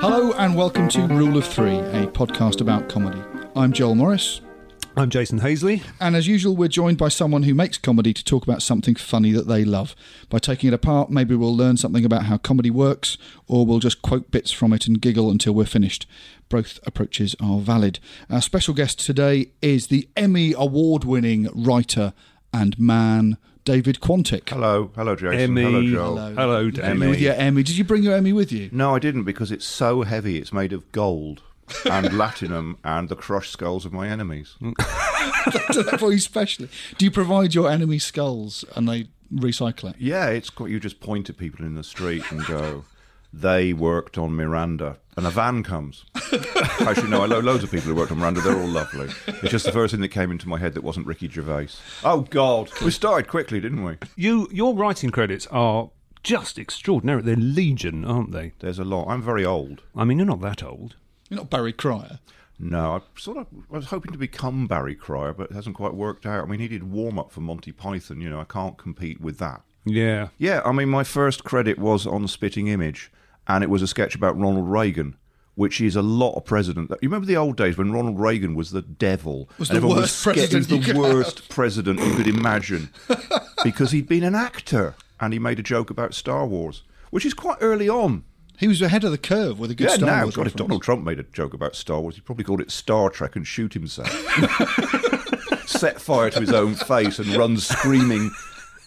Hello and welcome to Rule of Three, a podcast about comedy. I'm Joel Morris, I'm Jason Hazeley. and as usual, we're joined by someone who makes comedy to talk about something funny that they love. By taking it apart, maybe we'll learn something about how comedy works, or we'll just quote bits from it and giggle until we're finished. Both approaches are valid. Our special guest today is the Emmy Award winning writer and man, David Quantick. Hello, hello, Jason. Emmy. Hello, Joel. Hello. Hello, Emmy. With your Emmy. Did you bring your Emmy with you? No, I didn't because it's so heavy. It's made of gold and latinum and the crushed skulls of my enemies. Did that for you specially. Do you provide your enemy skulls and they recycle it? Yeah, it's quite, you just point at people in the street and go, "They worked on Miranda," and a van comes. Actually, no, I know loads of people who worked on Miranda. They're all lovely. It's just the first thing that came into my head that wasn't Ricky Gervais. Oh God, we started quickly, didn't we? You, your writing credits are just extraordinary. They're legion, aren't they? There's a lot. I'm very old. I mean, you're not that old. You're not Barry Cryer. No, I sort of I was hoping to become Barry Cryer, but it hasn't quite worked out. I mean, he did warm up for Monty Python. You know, I can't compete with that. Yeah. Yeah, I mean, my first credit was on Spitting Image, and it was a sketch about Ronald Reagan, which is a lot of president. You remember the old days when Ronald Reagan was the devil? Was the worst scared- president He was the could worst president you could imagine, because he'd been an actor, and he made a joke about Star Wars, which is quite early on. He was ahead of the curve with a good yeah, Star now, Wars God, if. Donald Trump made a joke about Star Wars, he'd probably called it Star Trek and shoot himself. Set fire to his own face and run screaming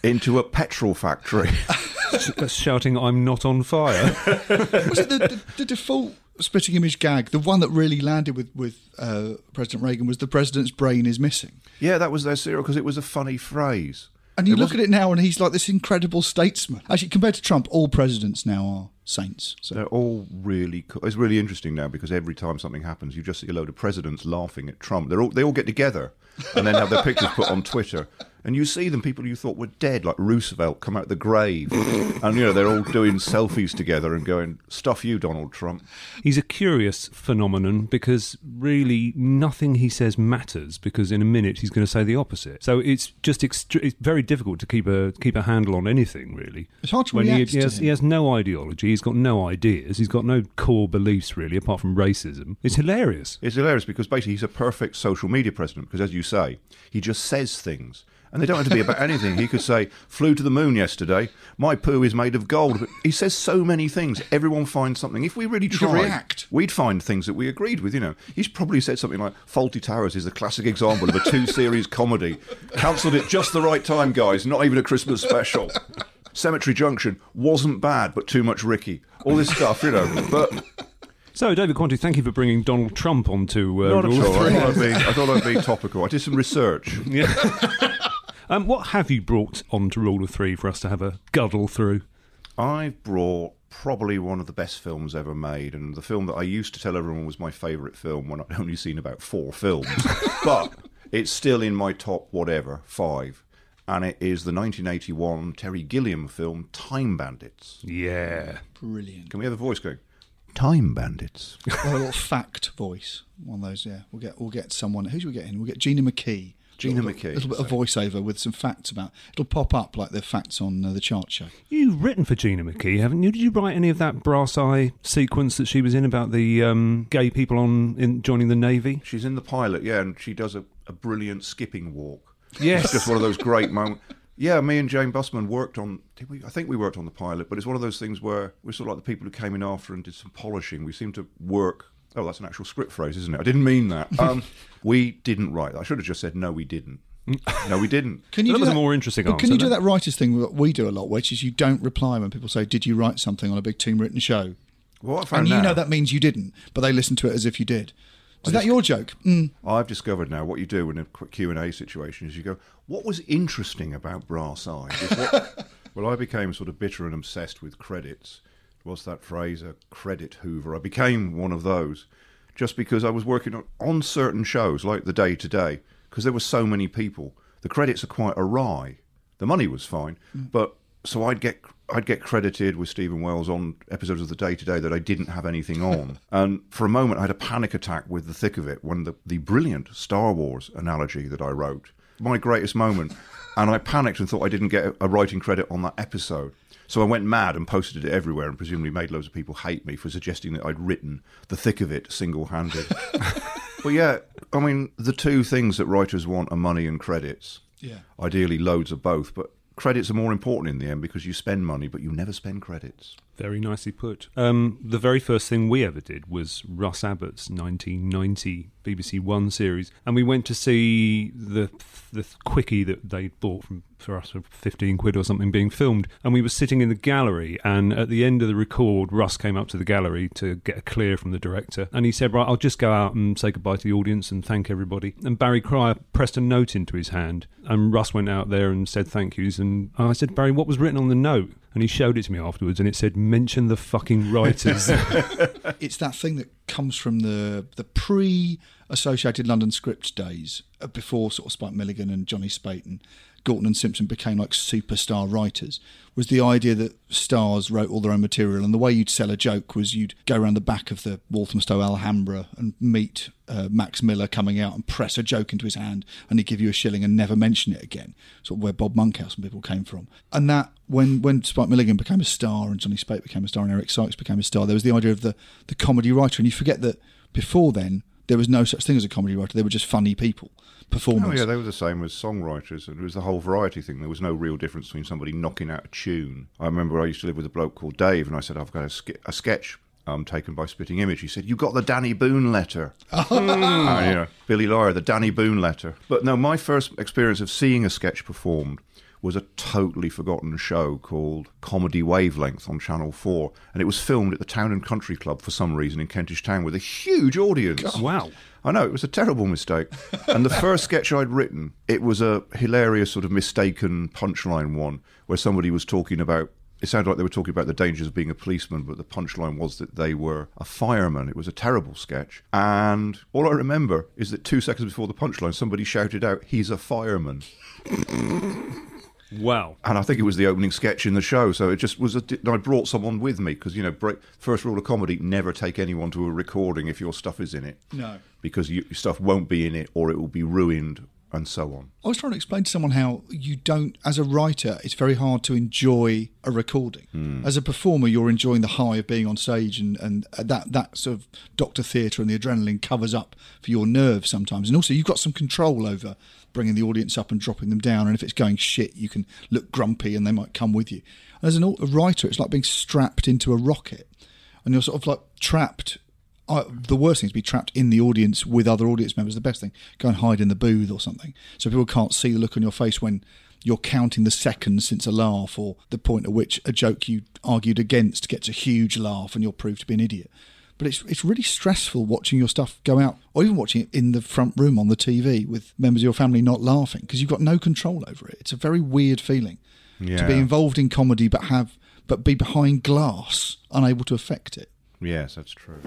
into a petrol factory. That's shouting, I'm not on fire. was it the, the, the default spitting image gag? The one that really landed with with uh, President Reagan was the president's brain is missing. Yeah, that was their serial because it was a funny phrase. And you It look at it now, and he's like this incredible statesman. Actually, compared to Trump, all presidents now are saints. So They're all really. Co- it's really interesting now because every time something happens, you just see a load of presidents laughing at Trump. They're all they all get together and then have their pictures put on Twitter, and you see them people you thought were dead, like Roosevelt, come out of the grave, and you know they're all doing selfies together and going, "Stuff you, Donald Trump." He's a curious phenomenon because really nothing he says matters because in a minute he's going to say the opposite. So it's just extre- it's very difficult to keep a keep a handle on anything really. It's hard to when react he to has, him. he has no ideology. He's got no ideas. He's got no core beliefs really, apart from racism. It's hilarious. It's hilarious because basically he's a perfect social media president because, as you say, he just says things. And they don't have to be about anything. He could say, flew to the moon yesterday. My poo is made of gold. But he says so many things. Everyone finds something. If we really could tried, we'd find things that we agreed with. You know, he's probably said something like, Fawlty Towers is a classic example of a two-series comedy. Cancelled it just the right time, guys. Not even a Christmas special. Cemetery Junction wasn't bad, but too much Ricky. All this stuff, you know. But So, David Quanti, thank you for bringing Donald Trump onto uh, not Rule at all. I Three. thought, I'd be, I thought I'd be topical. I did some research. Yeah. Um, what have you brought onto Rule of Three for us to have a guddle through? I've brought probably one of the best films ever made, and the film that I used to tell everyone was my favourite film when I'd only seen about four films. but it's still in my top whatever, five. And it is the 1981 Terry Gilliam film Time Bandits. Yeah. Brilliant. Can we have the voice going? Time Bandits. Or a little fact voice. One of those, yeah. We'll get we'll get someone. Who should we get in? We'll get Gina McKee. Gina Little- McKee, little bit of voiceover with some facts about. It'll pop up like the facts on uh, the chart show. You've written for Gina McKee, haven't you? Did you write any of that brass eye sequence that she was in about the um, gay people on in joining the navy? She's in the pilot, yeah, and she does a, a brilliant skipping walk. Yes. It's just one of those great moments. Yeah, me and Jane Bussmann worked on. Did we? I think we worked on the pilot, but it's one of those things where we're sort of like the people who came in after and did some polishing. We seem to work. Oh, that's an actual script phrase, isn't it? I didn't mean that. Um, we didn't write that. I should have just said no. We didn't. No, we didn't. Can you That do was a that? more interesting but Can you do isn't that writers thing that we do a lot, which is you don't reply when people say, "Did you write something on a big team written show?" Well, what I found And you now- know that means you didn't, but they listen to it as if you did. Is that your joke? Mm. I've discovered now what you do in a quick Q and A situation is you go, "What was interesting about Brass Eye?" What- well, I became sort of bitter and obsessed with credits. What's that phrase? A credit Hoover. I became one of those just because I was working on, on certain shows like the Day Today because there were so many people. The credits are quite awry. The money was fine, mm. but so I'd get I'd get credited with Steven Wells on episodes of the Day Today that I didn't have anything on, and for a moment I had a panic attack with the thick of it when the the brilliant Star Wars analogy that I wrote, my greatest moment, and I panicked and thought I didn't get a writing credit on that episode. So I went mad and posted it everywhere, and presumably made loads of people hate me for suggesting that I'd written the thick of it single handed. Well, yeah, I mean, the two things that writers want are money and credits. Yeah. Ideally, loads of both, but credits are more important in the end because you spend money, but you never spend credits. Very nicely put. Um, the very first thing we ever did was Russ Abbott's 1990 BBC One series, and we went to see the the quickie that they bought from for us for 15 quid or something being filmed. And we were sitting in the gallery, and at the end of the record, Russ came up to the gallery to get a clear from the director, and he said, "Right, I'll just go out and say goodbye to the audience and thank everybody." And Barry Cryer pressed a note into his hand, and Russ went out there and said thank yous, and I said, "Barry, what was written on the note?" And he showed it to me afterwards, and it said, "Mention the fucking writers." it's that thing that comes from the the pre Associated London Script days, uh, before sort of Spike Milligan and Johnny Speight and Galton and Simpson became like superstar writers. Was the idea that stars wrote all their own material, and the way you'd sell a joke was you'd go around the back of the Walthamstow Alhambra and meet uh, Max Miller coming out and press a joke into his hand, and he'd give you a shilling and never mention it again. Sort of where Bob Monkhouse and people came from, and that when when Spike Milligan became a star and Johnny Speight became a star and Eric Sykes became a star, there was the idea of the the comedy writer, and you forget that before then there was no such thing as a comedy writer. They were just funny people, performers. Oh, yeah, they were the same as songwriters. and It was the whole variety thing. There was no real difference between somebody knocking out a tune. I remember I used to live with a bloke called Dave, and I said, I've got a, ske- a sketch um, taken by Spitting Image. He said, You got the Danny Boone letter. And, you know, Billy Lawyer, the Danny Boone letter. But no, my first experience of seeing a sketch performed was a totally forgotten show called Comedy Wavelength on Channel 4. And it was filmed at the Town and Country Club for some reason in Kentish Town with a huge audience. wow. I know, it was a terrible mistake. And the first sketch I'd written, it was a hilarious sort of mistaken punchline one where somebody was talking about it sounded like they were talking about the dangers of being a policeman, but the punchline was that they were a fireman. It was a terrible sketch. And all I remember is that two seconds before the punchline, somebody shouted out, He's a fireman. Wow. And I think it was the opening sketch in the show. So it just was. A, I brought someone with me because, you know, break, first rule of comedy never take anyone to a recording if your stuff is in it. No. Because you, your stuff won't be in it or it will be ruined and so on. I was trying to explain to someone how you don't, as a writer, it's very hard to enjoy a recording. Hmm. As a performer, you're enjoying the high of being on stage, and, and uh, that, that sort of doctor theatre and the adrenaline covers up for your nerves sometimes. And also, you've got some control over bringing the audience up and dropping them down. And if it's going shit, you can look grumpy and they might come with you. And as an, a writer, it's like being strapped into a rocket, and you're sort of like trapped I, the worst thing is to be trapped in the audience with other audience members. The best thing, go and hide in the booth or something, so people can't see the look on your face when you're counting the seconds since a laugh, or the point at which a joke you argued against gets a huge laugh, and you're proved to be an idiot. But it's it's really stressful watching your stuff go out, or even watching it in the front room on the TV with members of your family not laughing because you've got no control over it. It's a very weird feeling to be involved in comedy, but have but be behind glass, unable to affect it. Yes, that's true.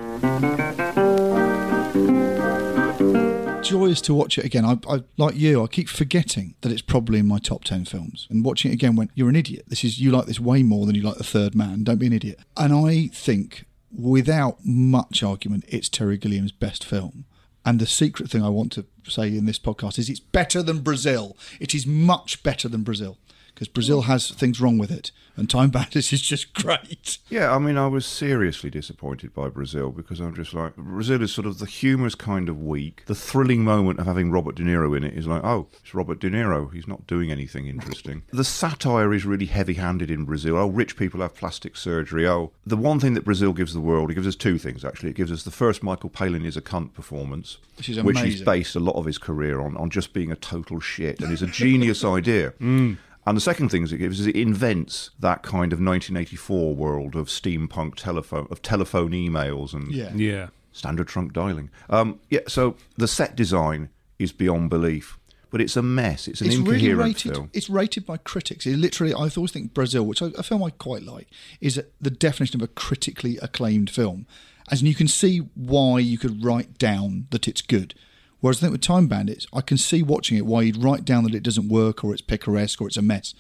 joyous to watch it again. I, I like you. I keep forgetting that it's probably in my top ten films, and watching it again when you're an idiot. This is you like this way more than you like the Third Man. Don't be an idiot. And I think, without much argument, it's Terry Gilliam's best film. And the secret thing I want to say in this podcast is it's better than Brazil. It is much better than Brazil because Brazil has things wrong with it, and Time Bandits is just great. Yeah, I mean, I was seriously disappointed by Brazil because I'm just like, Brazil is sort of the humorous kind of weak. The thrilling moment of having Robert De Niro in it is like, oh, it's Robert De Niro. He's not doing anything interesting. the satire is really heavy handed in Brazil. Oh, rich people have plastic surgery. Oh, the one thing that Brazil gives the world, it gives us two things actually. It gives us the first Michael Palin is a cunt performance, Which is which he's based a lot of his career on, on just being a total shit and is a genius idea. Mm. And the second thing it gives is it invents that kind of 1984 world of steampunk telephone, of telephone emails and Yeah. Yeah. standard trunk dialing. Um, yeah, so the set design is beyond belief, but it's a mess. It's an it's really rated. film. It's rated by critics. It literally, I always think Brazil, which I, a film I quite like, is the definition of a critically acclaimed film. As you can see why you could write down that it's good. Whereas I think with Time Bandits, I can see watching it why you'd write down that it doesn't work or it's picaresque or it's a mess,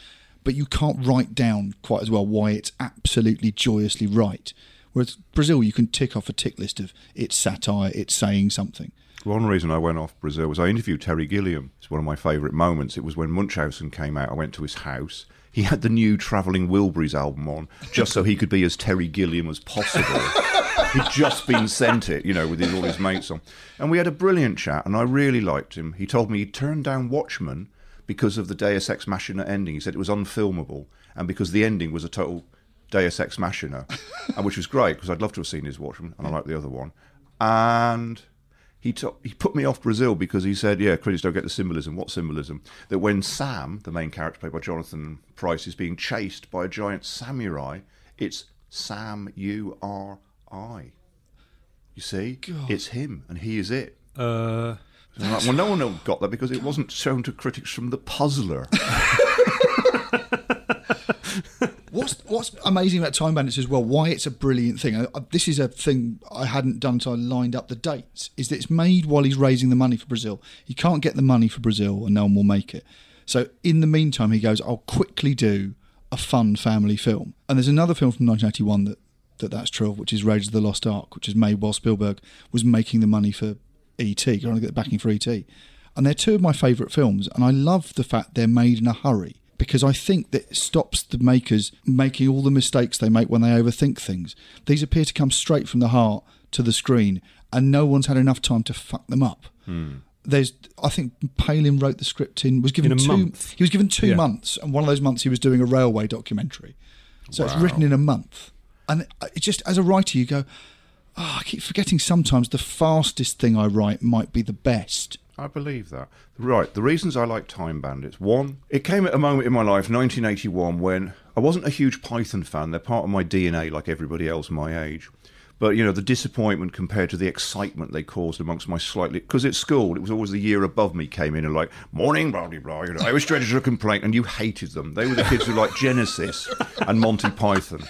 but you can't write down quite as well why it's absolutely joyously right. Whereas Brazil, you can tick off a tick list of it's satire, it's saying something. One reason I went off Brazil was I interviewed Terry Gilliam. It's one of my favourite moments. It was when Munchausen came out. I went to his house. He had the new Travelling Wilburys album on, just so he could be as Terry Gilliam as possible. He'd just been sent it, you know, with his, all his mates on. And we had a brilliant chat, and I really liked him. He told me he turned down Watchmen because of the Deus Ex Machina ending. He said it was unfilmable, and because the ending was a total Deus Ex Machina, and which was great because I'd love to have seen his Watchmen, and I like the other one. And he he put me off Brazil because he said, "Yeah, critics don't get the symbolism. What symbolism? That when Sam, the main character played by Jonathan Pryce, is being chased by a giant samurai, it's Sam U R I. You see, it's him, and he is it." Uh, like, well, no one got that because it wasn't shown to critics from The Puzzler. What's What's amazing about Time Bandits as well? Why it's a brilliant thing. I, I- this is a thing I hadn't done until I lined up the dates. Is that it's made while he's raising the money for Brazil. He can't get the money for Brazil, and no one will make it. So in the meantime, he goes, "I'll quickly do a fun family film." And there's another film from 1981 that that that's true of, which is Raiders of the Lost Ark, which is made while Spielberg was making the money for ET, trying to get the backing for ET. And they're two of my favourite films, and I love the fact they're made in a hurry because I think that it stops the makers making all the mistakes they make when they overthink things. These appear to come straight from the heart to the screen, and no one's had enough time to fuck them up. Hmm. There's, I think Palin wrote the script in was given In a two. month. He was given two Yeah. months, and one of those months he was doing a railway documentary. So it's written in a month, and just as a writer, you go, oh, I keep forgetting sometimes the fastest thing I write might be the best. I believe that. Right, the reasons I like Time Bandits. One, it came at a moment in my life, 1981, when I wasn't a huge Python fan. They're part of my DNA, like everybody else my age. But, you know, the disappointment compared to the excitement they caused amongst my slightly. Because at school, it was always the year above me came in and like, morning, blah, blah, blah. You know, I was ready to complain, and you hated them. They were the kids who liked Genesis and Monty Python.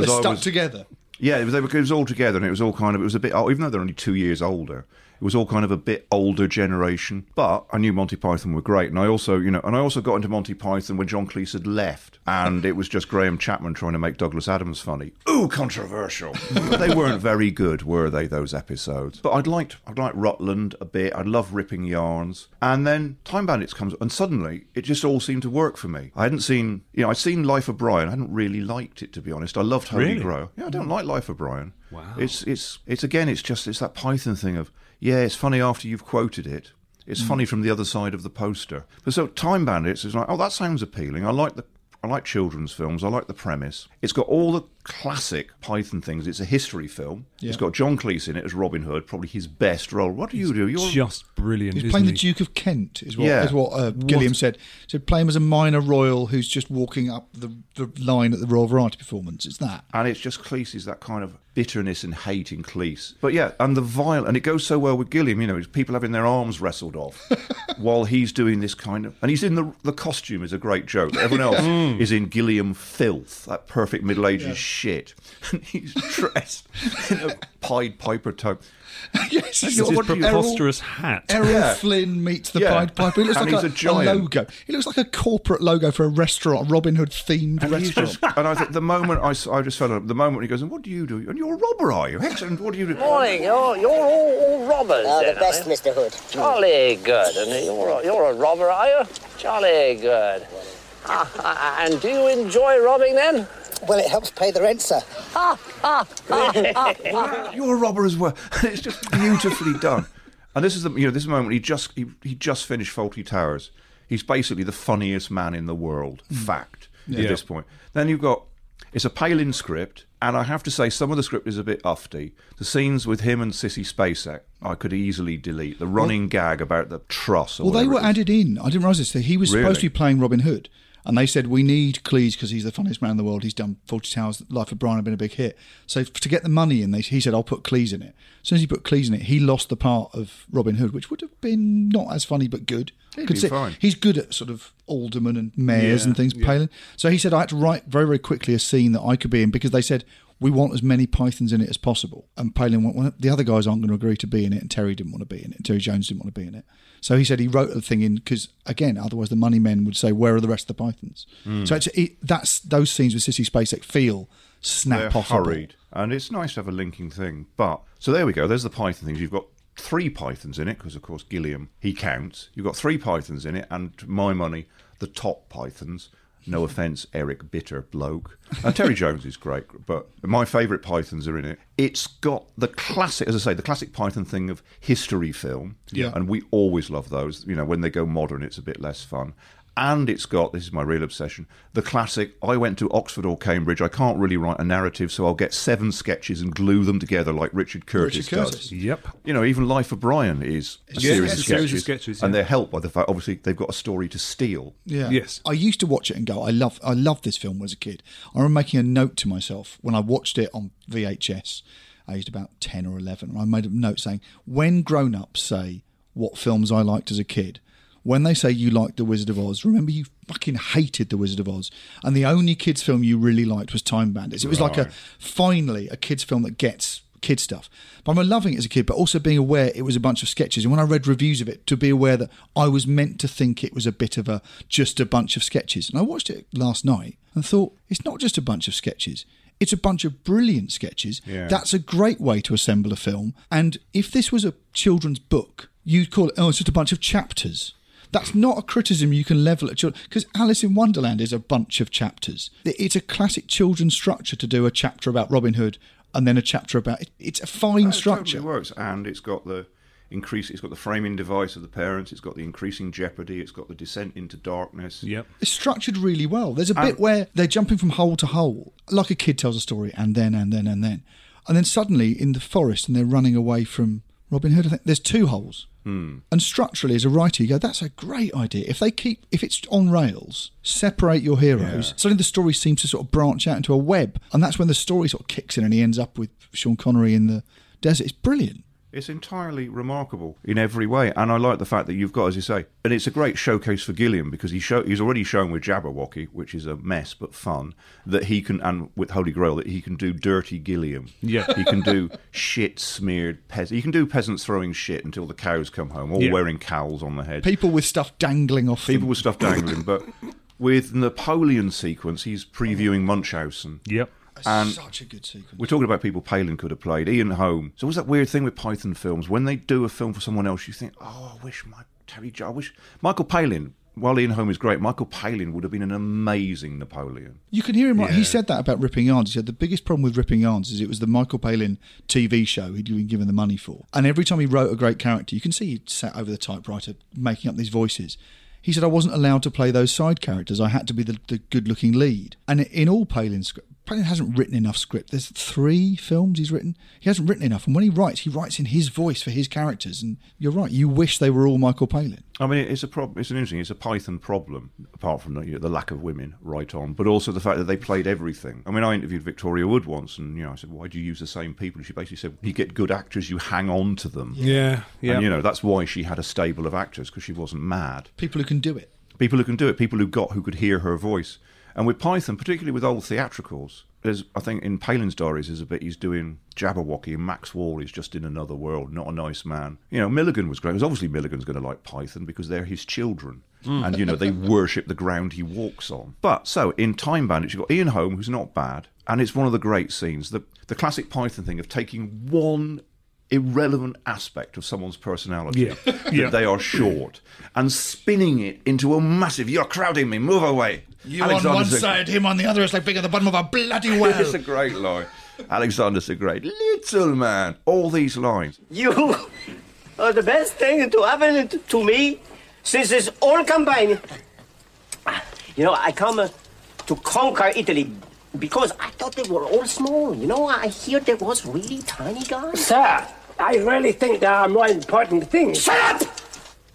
I stuck was- together. yeah, it was, they were, it was all together, and it was all kind of it was a bit. oh, Even though they're only two years older, it was all kind of a bit older generation. But I knew Monty Python were great, and I also, you know, and I also got into Monty Python when John Cleese had left, and it was just Graham Chapman trying to make Douglas Adams funny. Ooh, controversial. they weren't very good, were they? Those episodes. But I'd liked, I'd liked Rutland a bit. I love ripping yarns, and then Time Bandits comes, and suddenly it just all seemed to work for me. I hadn't seen, you know, I'd seen Life of Brian. I hadn't really liked it to be honest. I loved Holy Really? Grail. Yeah, I don't like Life of Brian. Wow. It's it's it's again. It's just it's that Python thing of yeah. It's funny after you've quoted it. It's mm. funny from the other side of the poster. But so Time Bandits is like oh that sounds appealing. I like the I like children's films. I like the premise. It's got all the classic Python things. It's a history film. Yeah. It's got John Cleese in it as Robin Hood, probably his best role. What do you do? You're Just brilliant. He's isn't playing the? Duke of Kent, is what, Yeah. is what uh, Gilliam said. So play him as a minor royal who's just walking up the, the line at the Royal Variety Performance. It's that. and it's just Cleese's that kind of bitterness and hate in Cleese. But yeah, and the violence, and it goes so well with Gilliam. You know, people having their arms wrestled off while he's doing this kind of, and he's in the the costume is a great joke. Everyone else is in Gilliam filth, that perfect middle ages shit, and he's dressed in a Pied Piper type. yes, he's It's got his what- preposterous hat. Errol, Errol Yeah. Flynn meets the Yeah. Pied Piper. He looks And like he's a, a giant. logo. He looks like a corporate logo for a restaurant, a Robin Hood themed And, restaurant. just, and I think the moment I, s- I just felt the moment he goes, and what do you do? And you're a robber, are you? Excellent. What do you do? Morning, you're, you're all, all robbers. Oh, then, the best. Mr. Hood. Jolly good. And you're a, you're a robber, are you? Jolly good. Ah, ah, and do you enjoy robbing then? Well, it helps pay the rent, sir. Ah ah. ah! You're a robber as well. And it's just beautifully done. And this is the you know this moment he just he, he just finished Fawlty Towers. He's basically the funniest man in the world. Fact at this point. Then you've got it's a Palin script, and I have to say some of the script is a bit ufty. The scenes with him and Sissy Spacek, I could easily delete. The running gag about the truss. Or Well, they were added in. I didn't realise this. He was Really? supposed to be playing Robin Hood. And they said, we need Cleese because he's the funniest man in the world. He's done Fawlty Towers, Life of Brian had been a big hit. So to get the money in, they, he said, I'll put Cleese in it. As soon as he put Cleese in it, he lost the part of Robin Hood, which would have been not as funny but good. He'd Could been fine. He's good at sort of aldermen and mayors Yeah, and things, yeah. Palin. So he said, I had to write very, very quickly a scene that I could be in because they said, we want as many pythons in it as possible. And Palin went, well, the other guys aren't going to agree to be in it, and Terry didn't want to be in it. Terry Jones didn't want to be in it. So he said he wrote the thing in because, again, otherwise the money men would say, where are the rest of the pythons? Hmm. So it's, it, that's those scenes with Sissy Spacek feel snap possible. hurried, and it's nice to have a linking thing. But so there we go. There's the Python things. You've got three Pythons in it because, of course, Gilliam he counts. You've got three Pythons in it, and my money, the top Pythons. No offence, Eric Bitter bloke. And Terry Jones is great, but my favourite Pythons are in it. It's got the classic, as I say, the classic Python thing of history film. Yeah. And we always love those. You know, when they go modern, it's a bit less fun. And it's got, this is my real obsession, the classic I went to Oxford or Cambridge, I can't really write a narrative, so I'll get seven sketches and glue them together like Richard Curtis, Richard Curtis. does. Yep. You know, even Life of Brian is a Yeah, series, it's of a series sketches, of sketches, and they're helped by the fact, obviously, they've got a story to steal. Yeah. Yes. I used to watch it and go, I love I love this film as a kid. I remember making a note to myself when I watched it on VHS, aged about 10 or 11. I made a note saying, when grown ups say what films I liked as a kid, when they say you liked The Wizard of Oz, remember you fucking hated The Wizard of Oz. And the only kids' film you really liked was Time Bandits. It was like a finally a kids' film that gets kid stuff. But I'm loving it as a kid, but also being aware it was a bunch of sketches. And when I read reviews of it, to be aware that I was meant to think it was a bit of a just a bunch of sketches. And I watched it last night and thought it's not just a bunch of sketches. It's a bunch of brilliant sketches. Yeah. That's a great way to assemble a film. And if this was a children's book, you'd call it, oh, it's just a bunch of chapters. That's not a criticism you can level at children because Alice in Wonderland is a bunch of chapters. It's a classic children's structure to do a chapter about Robin Hood and then a chapter about it. It's a fine It structure. totally works, and it's got the increase. It's got the framing device of the parents. It's got the increasing jeopardy. It's got the descent into darkness. Yep. It's structured really well. There's a And- bit where they're jumping from hole to hole, like a kid tells a story, and then, and then, and then. And then suddenly in the forest and they're running away from Robin Hood, I think there's two holes. Hmm. And structurally, as a writer, you go, that's a great idea. If they keep, if it's on rails, separate your heroes. Suddenly the story seems to sort of branch out into a web. And that's when the story sort of kicks in and he ends up with Sean Connery in the desert. It's brilliant. It's entirely remarkable in every way, and I like the fact that you've got, as you say, and it's a great showcase for Gilliam because he show, he's already shown with Jabberwocky, which is a mess but fun, that he can, and with Holy Grail, that he can do dirty Gilliam. Yeah. he can do shit smeared peasants. He can do peasants throwing shit until the cows come home, all Yeah. wearing cowls on their head. People with stuff dangling off People them. with stuff dangling, but with Napoleon sequence, he's previewing Munchausen. Yep. And- such a good sequence. We're talking about people Palin could have played. Ian Holm. So what's that weird thing with Python films? When they do a film for someone else, you think, oh, I wish my Terry Jo- I wish Michael Palin. While Ian Holm is great, Michael Palin would have been an amazing Napoleon. You can hear him right. He said that about Ripping Yarns. He said the biggest problem with Ripping Yarns is it was the Michael Palin TV show he'd been given the money for. And every time he wrote a great character, you can see he sat over the typewriter making up these voices. He said, I wasn't allowed to play those side characters. I had to be the, the good looking lead. And in all Palin script, Palin hasn't written enough script. There's three films he's written. He hasn't written enough, and when he writes, he writes in his voice for his characters. And you're right. You wish they were all Michael Palin. I mean, it's a problem. It's an interesting. It's a Python problem, apart from the, you know, the lack of women right on, but also the fact that they played everything. I mean, I interviewed Victoria Wood once, and you know, I said, "Why do you use the same people?" And she basically said, "You get good actors, you hang on to them." Yeah, yeah. And you know, that's why she had a stable of actors because she wasn't mad. People who can do it. People who can do it. People who got who could hear her voice. And with Python, particularly with old theatricals, there's I think in Palin's diaries there's a bit he's doing Jabberwocky and Max Wall is just in another world, not a nice man. You know, Milligan was great. Because obviously Milligan's going to like Python because they're his children. Hmm. And you know they worship the ground he walks on. But so in Time Bandits, you've got Ian Holm, who's not bad, and it's one of the great scenes. The the classic Python thing of taking one irrelevant aspect of someone's personality Yeah. that Yeah. they are short and spinning it into a massive "You're crowding me, move away." You on one Sig- side, him on the other. It's like being at the bottom of a bloody well. it's a great line. Alexander's a great little man. All these lines. You are the best thing to happen to- to me since this whole campaign. You know, I come uh, to conquer Italy because I thought they were all small. You know, I hear there was really tiny guys. Sir, I really think there are more important things. Shut up!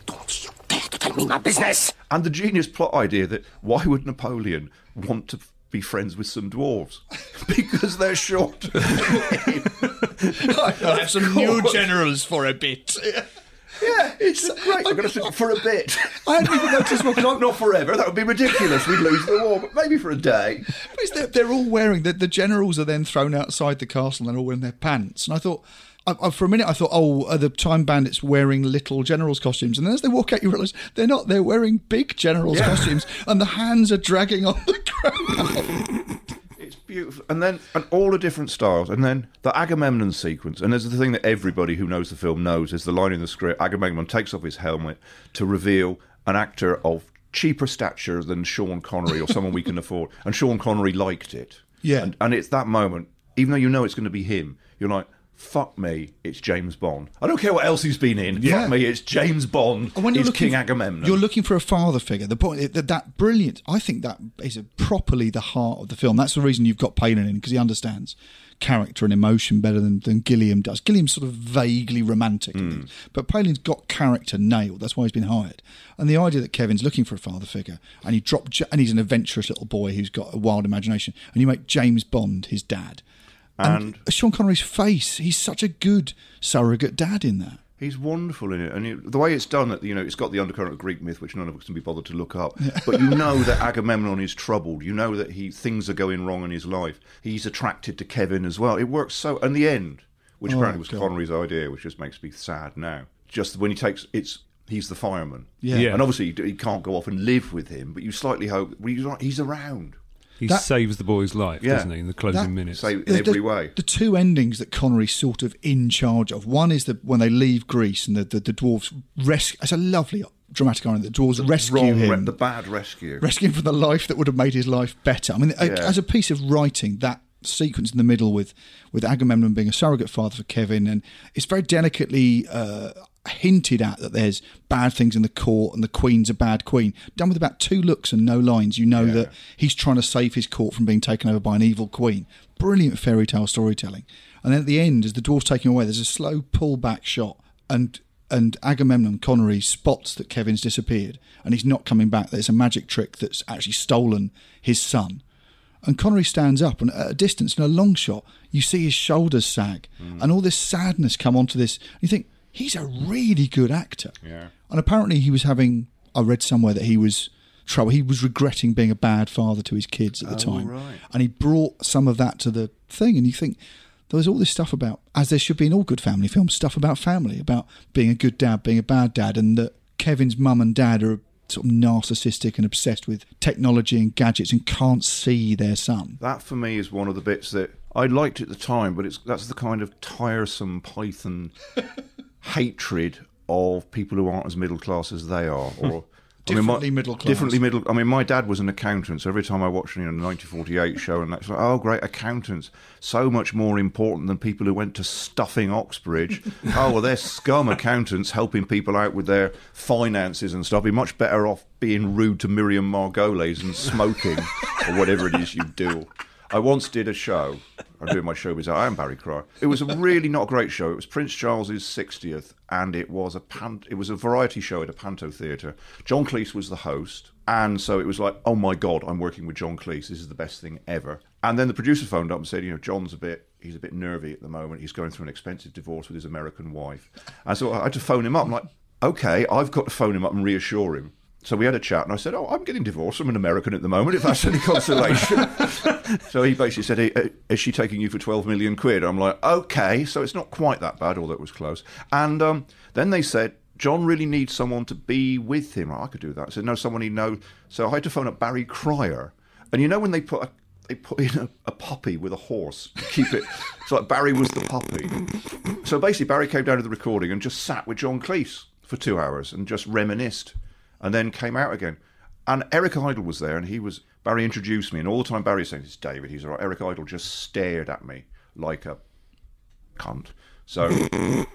Don't you dare to tell me my business. And the genius plot idea that why would Napoleon want to be friends with some dwarves? because they're short. I'll have some new generals for a bit. yeah, it's great. I'm going to for a bit. I hadn't even noticed what not, not forever. That would be ridiculous. We'd lose the war, but maybe for a day. But they're, they're all wearing the, the generals are then thrown outside the castle and they're all wearing their pants. And I thought, I, I, for a minute, I thought, oh, are the time bandits wearing little generals' costumes? And then as they walk out, you realise they're not. They're wearing big generals' Yeah. costumes, and the hands are dragging on the ground. It's beautiful. And then, and all the different styles. And then the Agamemnon sequence. And there's the thing that everybody who knows the film knows is the line in the script Agamemnon takes off his helmet to reveal an actor of cheaper stature than Sean Connery or someone we can afford. And Sean Connery liked it. Yeah. And, and it's that moment, even though you know it's going to be him, you're like, fuck me, it's James Bond. I don't care what else he's been in. Yeah. Fuck me, it's James Bond. And when you're looking, King Agamemnon. You're looking for a father figure. The point that that brilliant. I think that is a, properly the heart of the film. That's the reason you've got Palin in because he understands character and emotion better than, than Gilliam does. Gilliam's sort of vaguely romantic, things, hmm. but Palin's got character nailed. That's why he's been hired. And the idea that Kevin's looking for a father figure, and you drop, Ja- and he's an adventurous little boy who's got a wild imagination, and you make James Bond his dad. And, Sean Connery's face, he's such a good surrogate dad in that. He's wonderful in it, and it, the way it's done, that you know, it's got the undercurrent of Greek myth, which none of us can be bothered to look up. But you know that Agamemnon is troubled. You know that he things are going wrong in his life. He's attracted to Kevin as well. It works so. And the end, which Oh, apparently was God. Connery's idea, which just makes me sad now. Just when he takes it's. He's the fireman, Yeah. Yeah. and obviously he can't go off and live with him. But you slightly hope he's, he's around. He That- saves the boy's life, Yeah. doesn't he, in the closing That- minutes? So in The- every the, way, The two endings that Connery's sort of in charge of. One is the when they leave Greece and the, the, the dwarves rescue. It's a lovely dramatic irony. The dwarves rescue wrong, him. the bad rescue. rescue him from the life that would have made his life better. I mean, a- Yeah. as a piece of writing, that sequence in the middle with with Agamemnon being a surrogate father for Kevin, and it's very delicately uh, hinted at that there's bad things in the court and the queen's a bad queen. Done with about two looks and no lines, you know that he's trying to save his court from being taken over by an evil queen. Brilliant fairy tale storytelling. And then at the end, as the dwarf's taking away, there's a slow pull back shot, and and Agamemnon Connery spots that Kevin's disappeared and he's not coming back. There's a magic trick that's actually stolen his son. And Connery stands up, and at a distance, in a long shot, you see his shoulders sag, hmm. and all this sadness come onto this. You think he's a really good actor. Yeah. And apparently, he was having. I read somewhere that he was trouble. He was regretting being a bad father to his kids at the Oh, time, right. and he brought some of that to the thing. And you think there was all this stuff about, as there should be in all good family films, stuff about family, about being a good dad, being a bad dad, and that Kevin's mum and dad are sort of narcissistic and obsessed with technology and gadgets and can't see their son. That for me is one of the bits that I liked at the time, but it's that's the kind of tiresome Python hatred of people who aren't as middle class as they are, or hmm. I mean, my- Differently middle class. Differently middle. I mean, my dad was an accountant, so every time I watched you know, a 1948 show, and that's like, oh, great accountants, so much more important than people who went to stuffing Oxbridge. oh, well, they're scum accountants helping people out with their finances and stuff. Be much better off being rude to Miriam Margolyes and smoking or whatever it is you do. I once did a show. I'm doing my showbiz. I am Barry Cryer. It was a really not great show. It was Prince Charles's 60th, and it was a pan- it was a variety show at a Panto Theatre. John Cleese was the host, and so it was like, oh my god, I'm working with John Cleese. This is the best thing ever. And then the producer phoned up and said, you know, John's a bit he's a bit nervy at the moment. He's going through an expensive divorce with his American wife. And so I had to phone him up. I'm like, okay, I've got to phone him up and reassure him. So we had a chat, and I said, "Oh, I'm getting divorced from an American at the moment. If that's any consolation." so he basically said, hey, uh, "Is she taking you for 12 million quid?" I'm like, "Okay, so it's not quite that bad, although it was close." And um, then they said, "John really needs someone to be with him." I could do that. I said, "No, someone he knows." So I had to phone up Barry Cryer, and you know when they put a they put in a, a puppy with a horse to keep it. It's like Barry was the puppy. So basically, Barry came down to the recording and just sat with John Cleese for two hours and just reminisced, and then came out again. And Eric Idle was there, and he was Barry introduced me, and all the time Barry's saying, "It's David." He's all right. Eric Idle just stared at me like a cunt. So,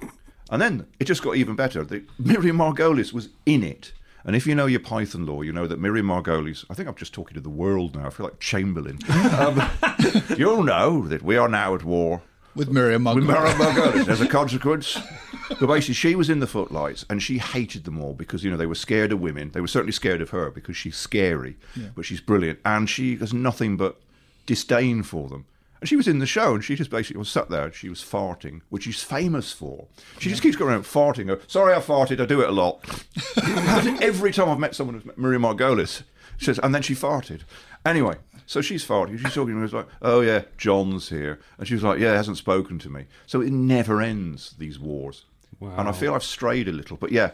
and then it just got even better. The, Miriam Margolyes was in it. And if you know your Python lore, you know that Miriam Margolyes, I think I'm just talking to the world now, I feel like Chamberlain. um, you'll know that we are now at war With Miriam with Margolyes. Miriam Margolyes. As a consequence, but basically, she was in the footlights and she hated them all because, you know, they were scared of women. They were certainly scared of her because she's scary, but she's brilliant. And she has nothing but disdain for them. And she was in the show and she just basically was sat there and she was farting, which she's famous for. She just keeps going around farting. Sorry, I farted. I do it a lot. Every time I've met someone who's met Miriam Margolyes, she says, and then she farted. Anyway, so she's farting. She's talking to me. It's like, oh yeah, John's here, and she was like, yeah, he hasn't spoken to me. So it never ends. These wars. And I feel I've strayed a little, but yeah,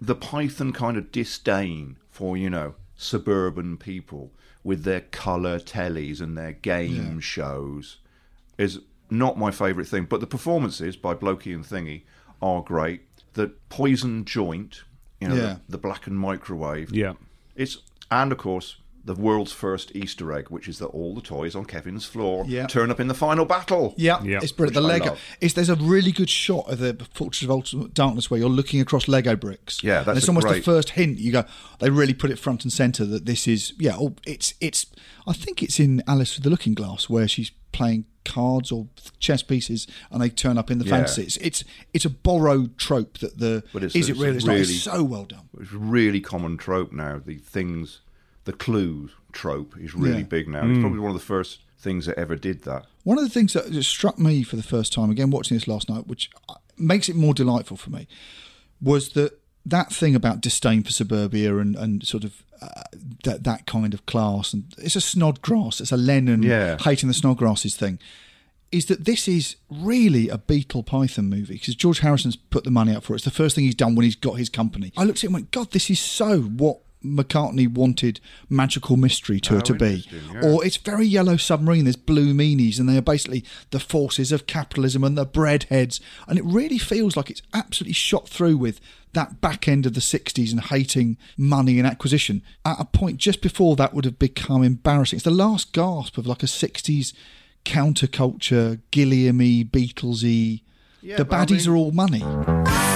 the, Python kind of disdain for you know suburban people with their colour tellies and their game shows is not my favourite thing. But the performances by Blokey and Thingy are great. The Poison Joint, you know, Yeah. the, the blackened microwave. Yeah. It's and of course the world's first Easter egg, which is that all the toys on Kevin's floor Yeah. turn up in the final battle. Yeah, Yeah. it's brilliant. The Which I Lego. love. It's, there's a really good shot of the Fortress of Ultimate Darkness where you're looking across Lego bricks. Yeah, that's and it's a almost the first hint. You go, they really put it front and center that this is. Yeah, oh, it's it's. I think it's in Alice with the Looking Glass where she's playing cards or chess pieces and they turn up in the Yeah. fantasy. It's, it's it's a borrowed trope that the But it's- is it it's really? It's, not. It's so well done. It's a really common trope now. The things, the clue trope is really Yeah. big now. It's probably one of the first things that ever did that. One of the things that struck me for the first time, again watching this last night, which uh, makes it more delightful for me, was that that thing about disdain for suburbia and, and sort of uh, that that kind of class, and it's a Snodgrass, it's a Lennon Yeah. hating the Snodgrasses thing. Is that this is really a Beatle Python movie because George Harrison's put the money up for it. It's the first thing he's done when he's got his company. I looked at it and went, God, this is so what McCartney wanted magical mystery tour Oh, ah, to be. yeah. Or it's very yellow submarine. There's blue meanies, and they are basically the forces of capitalism and the breadheads. And it really feels like it's absolutely shot through with that back end of the 60s and hating money and acquisition at a point just before that would have become embarrassing. It's the last gasp of like a 60s counterculture, Gilliamy, Beatlesy. Yeah, the but I baddies mean- are all money.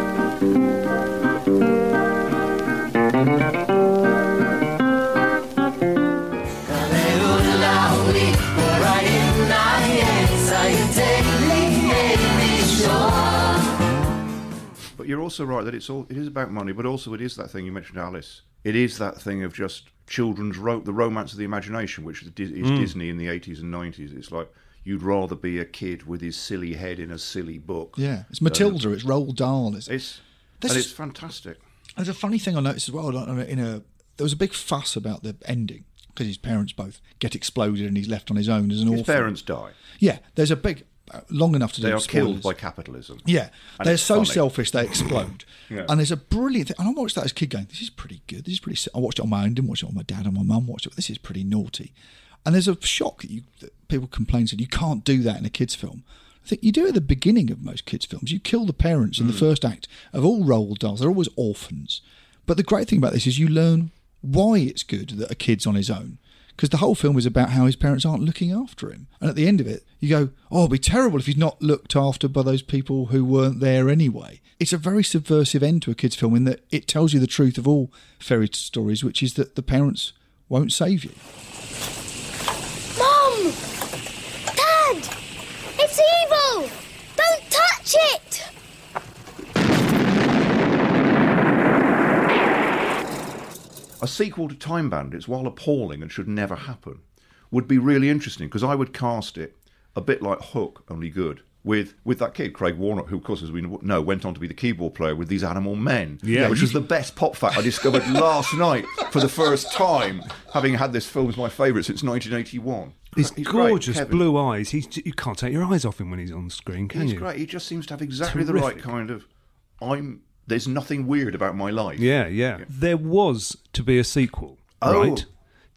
You're also right that it's all it is about money, but also it is that thing you mentioned, Alice. It is that thing of just children's ro- the romance of the imagination, which is, is Mm. Disney in the 80s and 90s. It's like you'd rather be a kid with his silly head in a silly book. Yeah, it's than- Matilda, it's Roald Dahl. It's, It's and it's fantastic. There's a funny thing I noticed as well. In a, there was a big fuss about the ending because his parents both get exploded and he's left on his own as an His orphan. parents die. Yeah, there's a big, long enough to They do are spoilers. killed by capitalism. Yeah, And they're so funny. selfish they explode. Yeah. And there's a brilliant thing. And I watched that as a kid going, this is pretty good. This is pretty. I watched it on my own, didn't watch it on my dad and my mum. Watched it. This is pretty naughty. And there's a shock that you that people complain said you can't do that in a kids film. I think you do it at the beginning of most kids films. You kill the parents in the Mm. first act of all Roald Dahls. They're always orphans. But the great thing about this is you learn why it's good that a kid's on his own. Because the whole film is about how his parents aren't looking after him. And at the end of it, you go, oh, it'd be terrible if he's not looked after by those people who weren't there anyway. It's a very subversive end to a kid's film in that it tells you the truth of all fairy stories, which is that the parents won't save you. Mom! Dad! It's evil! Don't touch it! A sequel to Time Bandits, while appalling and should never happen, would be really interesting because I would cast it a bit like Hook, only good. With with that kid Craig Warnock, who of course as we know went on to be the keyboard player with these Animal Men, Yeah. which was the best pop fact I discovered last night for the first time, having had this film as my favourite since 1981. His He's great, gorgeous Kevin. blue eyes. He's, you can't take your eyes off him when he's on screen, can He's you? great. He just seems to have exactly the right kind of. I'm. There's nothing weird about my life. Yeah, yeah, There was to be a sequel, Oh. right?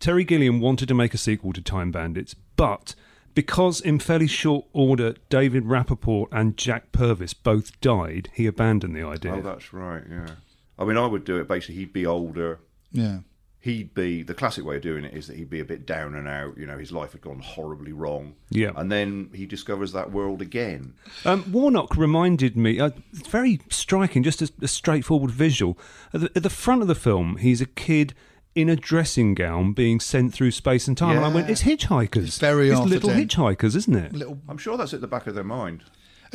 Terry Gilliam wanted to make a sequel to Time Bandits, but because in fairly short order David Rappaport and Jack Purvis both died, he abandoned the idea. Oh, that's right. Yeah. I mean, I would do it. Basically, he'd be older. Yeah. He'd be the classic way of doing it is that he'd be a bit down and out. You know, his life had gone horribly wrong. Yeah. And then he discovers that world again. Um, Warnock reminded me, uh, it's very striking, just a, a straightforward visual. At the, at the front of the film, he's a kid in a dressing gown being sent through space and time. And I went, it's hitchhikers. It's very It's little Dent. hitchhikers, isn't it? Little I'm sure that's at the back of their mind.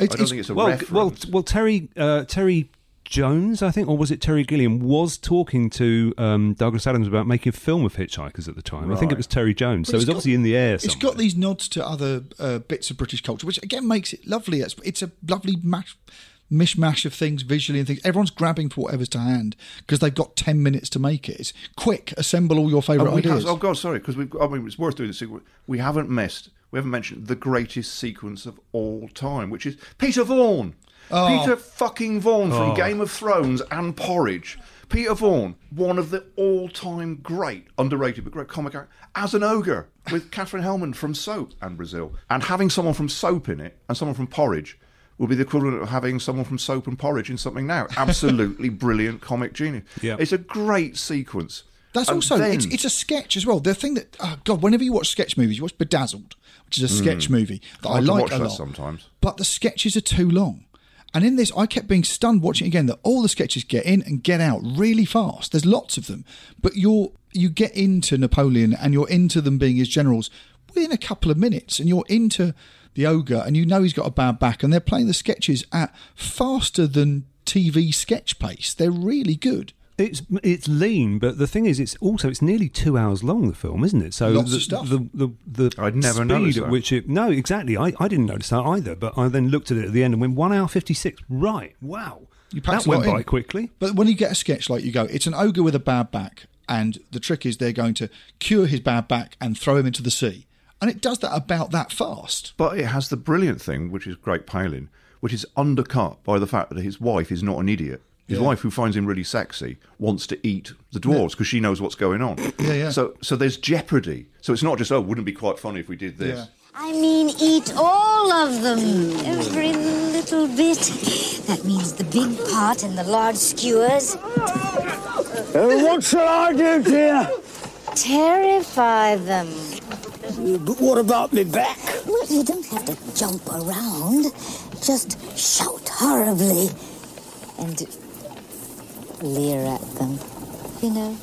It's- I don't it's- think it's a well, reference. well, well, Terry uh, Terry Jones, I think, or was it Terry Gilliam, was talking to um, Douglas Adams about making a film of hitchhikers at the time. I think it was Terry Jones, But so it it's was got- obviously in the air. It's somewhere. got these nods to other uh, bits of British culture, which again makes it lovely. It's, it's a lovely mash, mishmash of things visually and things. Everyone's grabbing for whatever's to hand because they've got 10 minutes to make it. It's quick, assemble all your favourite Oh, ideas. have- oh God, sorry, because we've. I mean, it's worth doing this. We haven't missed. We haven't mentioned the greatest sequence of all time, which is Peter Vaughan. Oh. Peter fucking Vaughan from Oh. Game of Thrones and Porridge. Peter Vaughan, one of the all-time great, underrated but great comic actor, as an ogre with Katherine Helmond from Soap and Brazil, and having someone from Soap in it and someone from Porridge would be the equivalent of having someone from Soap and Porridge in something now. Absolutely brilliant comic genius. Yeah. It's a great sequence. That's And also then- it's, it's a sketch as well. The thing that oh god, whenever you watch sketch movies, you watch Bedazzled, which is a sketch hmm. movie that I I like watch a that lot. sometimes. But the sketches are too long, And in this, I kept being stunned watching again that all the sketches get in and get out really fast. There's lots of them, but you're you get into Napoleon and you're into them being his generals within a couple of minutes, and you're into the ogre, and you know he's got a bad back, and they're playing the sketches at faster than TV sketch pace. They're really good. It's it's lean, but the thing is, it's also it's nearly two hours long. The film, isn't it? So Lots the, of stuff. The, the, the I'd never speed at which it no exactly. I, I didn't notice that either. But I then looked at it at the end and went one hour fifty six. Right, wow, You packed that went by in. quickly. But when you get a sketch like you go, it's an ogre with a bad back, and the trick is they're going to cure his bad back and throw him into the sea. And it does that about that fast. But it has the brilliant thing, which is Great Palin, which is undercut by the fact that his wife is not an idiot. His Yeah. wife, who finds him really sexy, wants to eat the dwarves because she knows what's going on. Yeah, yeah. So, so there's jeopardy. So it's not just oh, wouldn't it be quite funny if we did this. I mean, eat all of them. Every little bit. That means the big pot and the large skewers. Uh, what shall I do, dear? Terrify them. But what about me back? Well, you don't have to jump around. Just shout horribly. And leer at them. You know,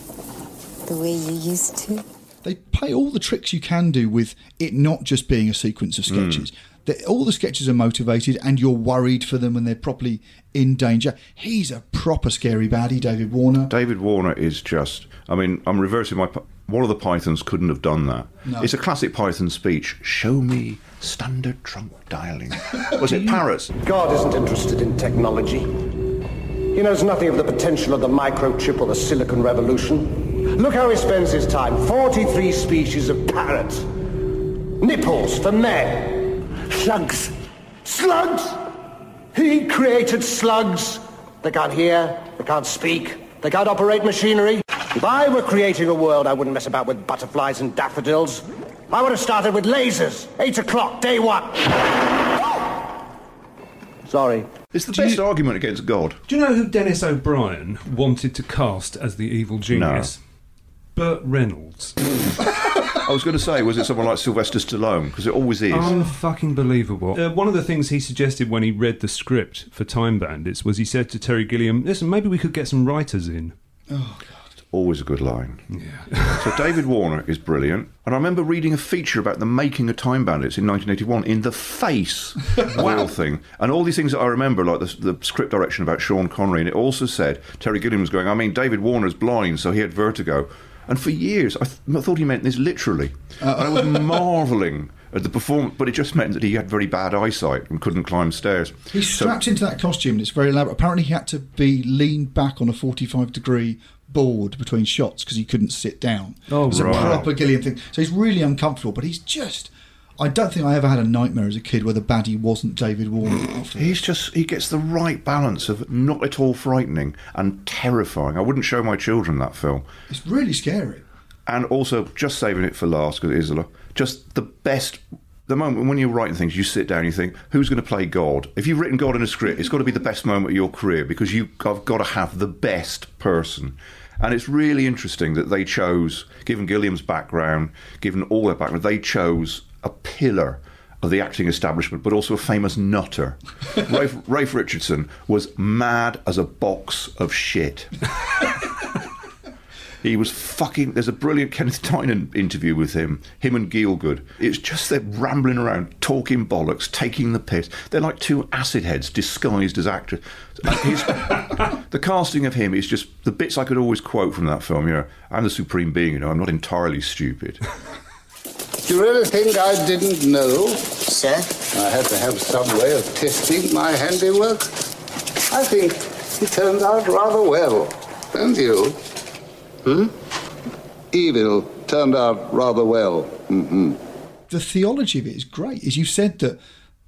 the way you used to. They play all the tricks you can do with it not just being a sequence of sketches. Mm. That all the sketches are motivated, and you're worried for them when they're properly in danger. He's a proper scary baddie, David Warner. David Warner is just. I mean, I'm reversing my. One of the Pythons couldn't have done that. No. It's a classic Python speech. Show me standard trunk dialing. Was it Paris? God isn't interested in technology. He knows nothing of the potential of the microchip or the silicon revolution. Look how he spends his time. 43 species of parrots. Nipples for men. Slugs. Slugs! He created slugs. They can't hear, they can't speak, they can't operate machinery. If I were creating a world, I wouldn't mess about with butterflies and daffodils. I would have started with lasers. Eight o'clock, day one. Sorry. It's the best argument against God. Do you know who Denis O'Brien wanted to cast as the evil genius? No. Burt Reynolds. I was going to say, was it someone like Sylvester Stallone? Because it always is. Unfucking believable. Uh, one of the things he suggested when he read the script for Time Bandits was he said to Terry Gilliam, "Listen, maybe we could get some writers in." Always a good line. Yeah. so David Warner is brilliant. And I remember reading a feature about the making of Time Bandits in 1981 in the face wow thing. And all these things that I remember, like the, the script direction about Sean Connery, and it also said Terry Gilliam was going, I mean, David Warner's blind, so he had vertigo. And for years, I, th- I thought he meant this literally. and I was marvelling at the performance, but it just meant that he had very bad eyesight and couldn't climb stairs. He's So- strapped into that costume and it's very elaborate. Apparently, he had to be leaned back on a 45 degree board between shots because he couldn't sit down. Oh, it's right. a proper Gilliam thing. So he's really uncomfortable, but he's just. I don't think I ever had a nightmare as a kid where the baddie wasn't David Warner. after He's just he gets the right balance of not at all frightening and terrifying. I wouldn't show my children that film. It's really scary. And also, just saving it for last because it is a lot. Just the best. The moment when you're writing things, you sit down, and you think, "Who's going to play God?" If you've written God in a script, it's got to be the best moment of your career because you've got to have the best person. And it's really interesting that they chose, given Gilliam's background, given all their background, they chose a pillar of the acting establishment, but also a famous nutter. Ralph, Ralph Richardson was mad as a box of shit. He was fucking. There's a brilliant Kenneth Tynan interview with him, him and Gielgud. It's just they're rambling around, talking bollocks, taking the piss. They're like two acid heads disguised as actors. The casting of him is just the bits I could always quote from that film. You know, I'm the supreme being. You know, I'm not entirely stupid. Do you really think I didn't know? Sir? I had to have some way of testing my handiwork. I think it turned out rather well. Don't you? Hmm? Evil turned out rather well. hmm the theology of it is great. As you said that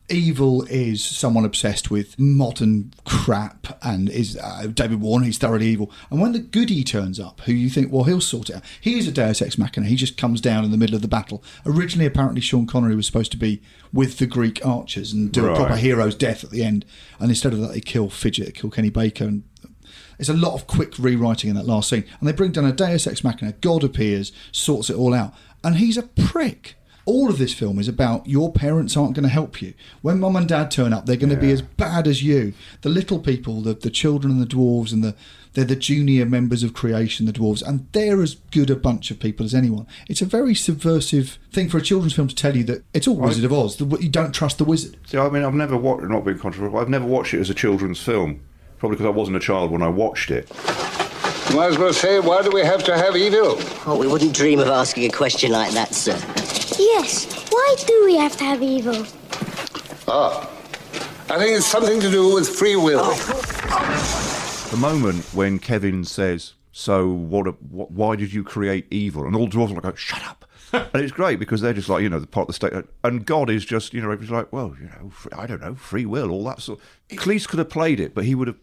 evil is someone obsessed with modern crap and is uh, David Warner, he's thoroughly evil. And when the goody turns up, who you think, well, he'll sort it out. He is a deus ex machina. He just comes down in the middle of the battle. Originally, apparently, Sean Connery was supposed to be with the Greek archers and do Right. a proper hero's death at the end. And instead of that, they kill Fidget, they kill Kenny Baker and there's a lot of quick rewriting in that last scene. And they bring down a Deus Ex Machina. God appears, sorts it all out. And he's a prick all of this film is about your parents aren't going to help you. When mum and dad turn up, they're going to be as bad as you. The little people, the, the children and the dwarves, and the they're the junior members of creation, the dwarves, and they're as good a bunch of people as anyone. It's a very subversive thing for a children's film to tell you that it's all Wizard of Oz. The, you don't trust the wizard. See, I mean, I've never watched, not being controversial, I've never watched it as a children's film. Probably because I wasn't a child when I watched it. You might as well say, why do we have to have evil? Oh, we wouldn't dream of asking a question like that, sir. Yes, why do we have to have evil? Ah, I think it's something to do with free will. The moment when Kevin says, "So what? What why did you create evil?" and all the dwarves are like, "Shut up." and it's great because they're just like you know the part of the state, and God is just you know he's like, well, you know, fr- I don't know, free will, all that sort. Cleese could have played it, but he would have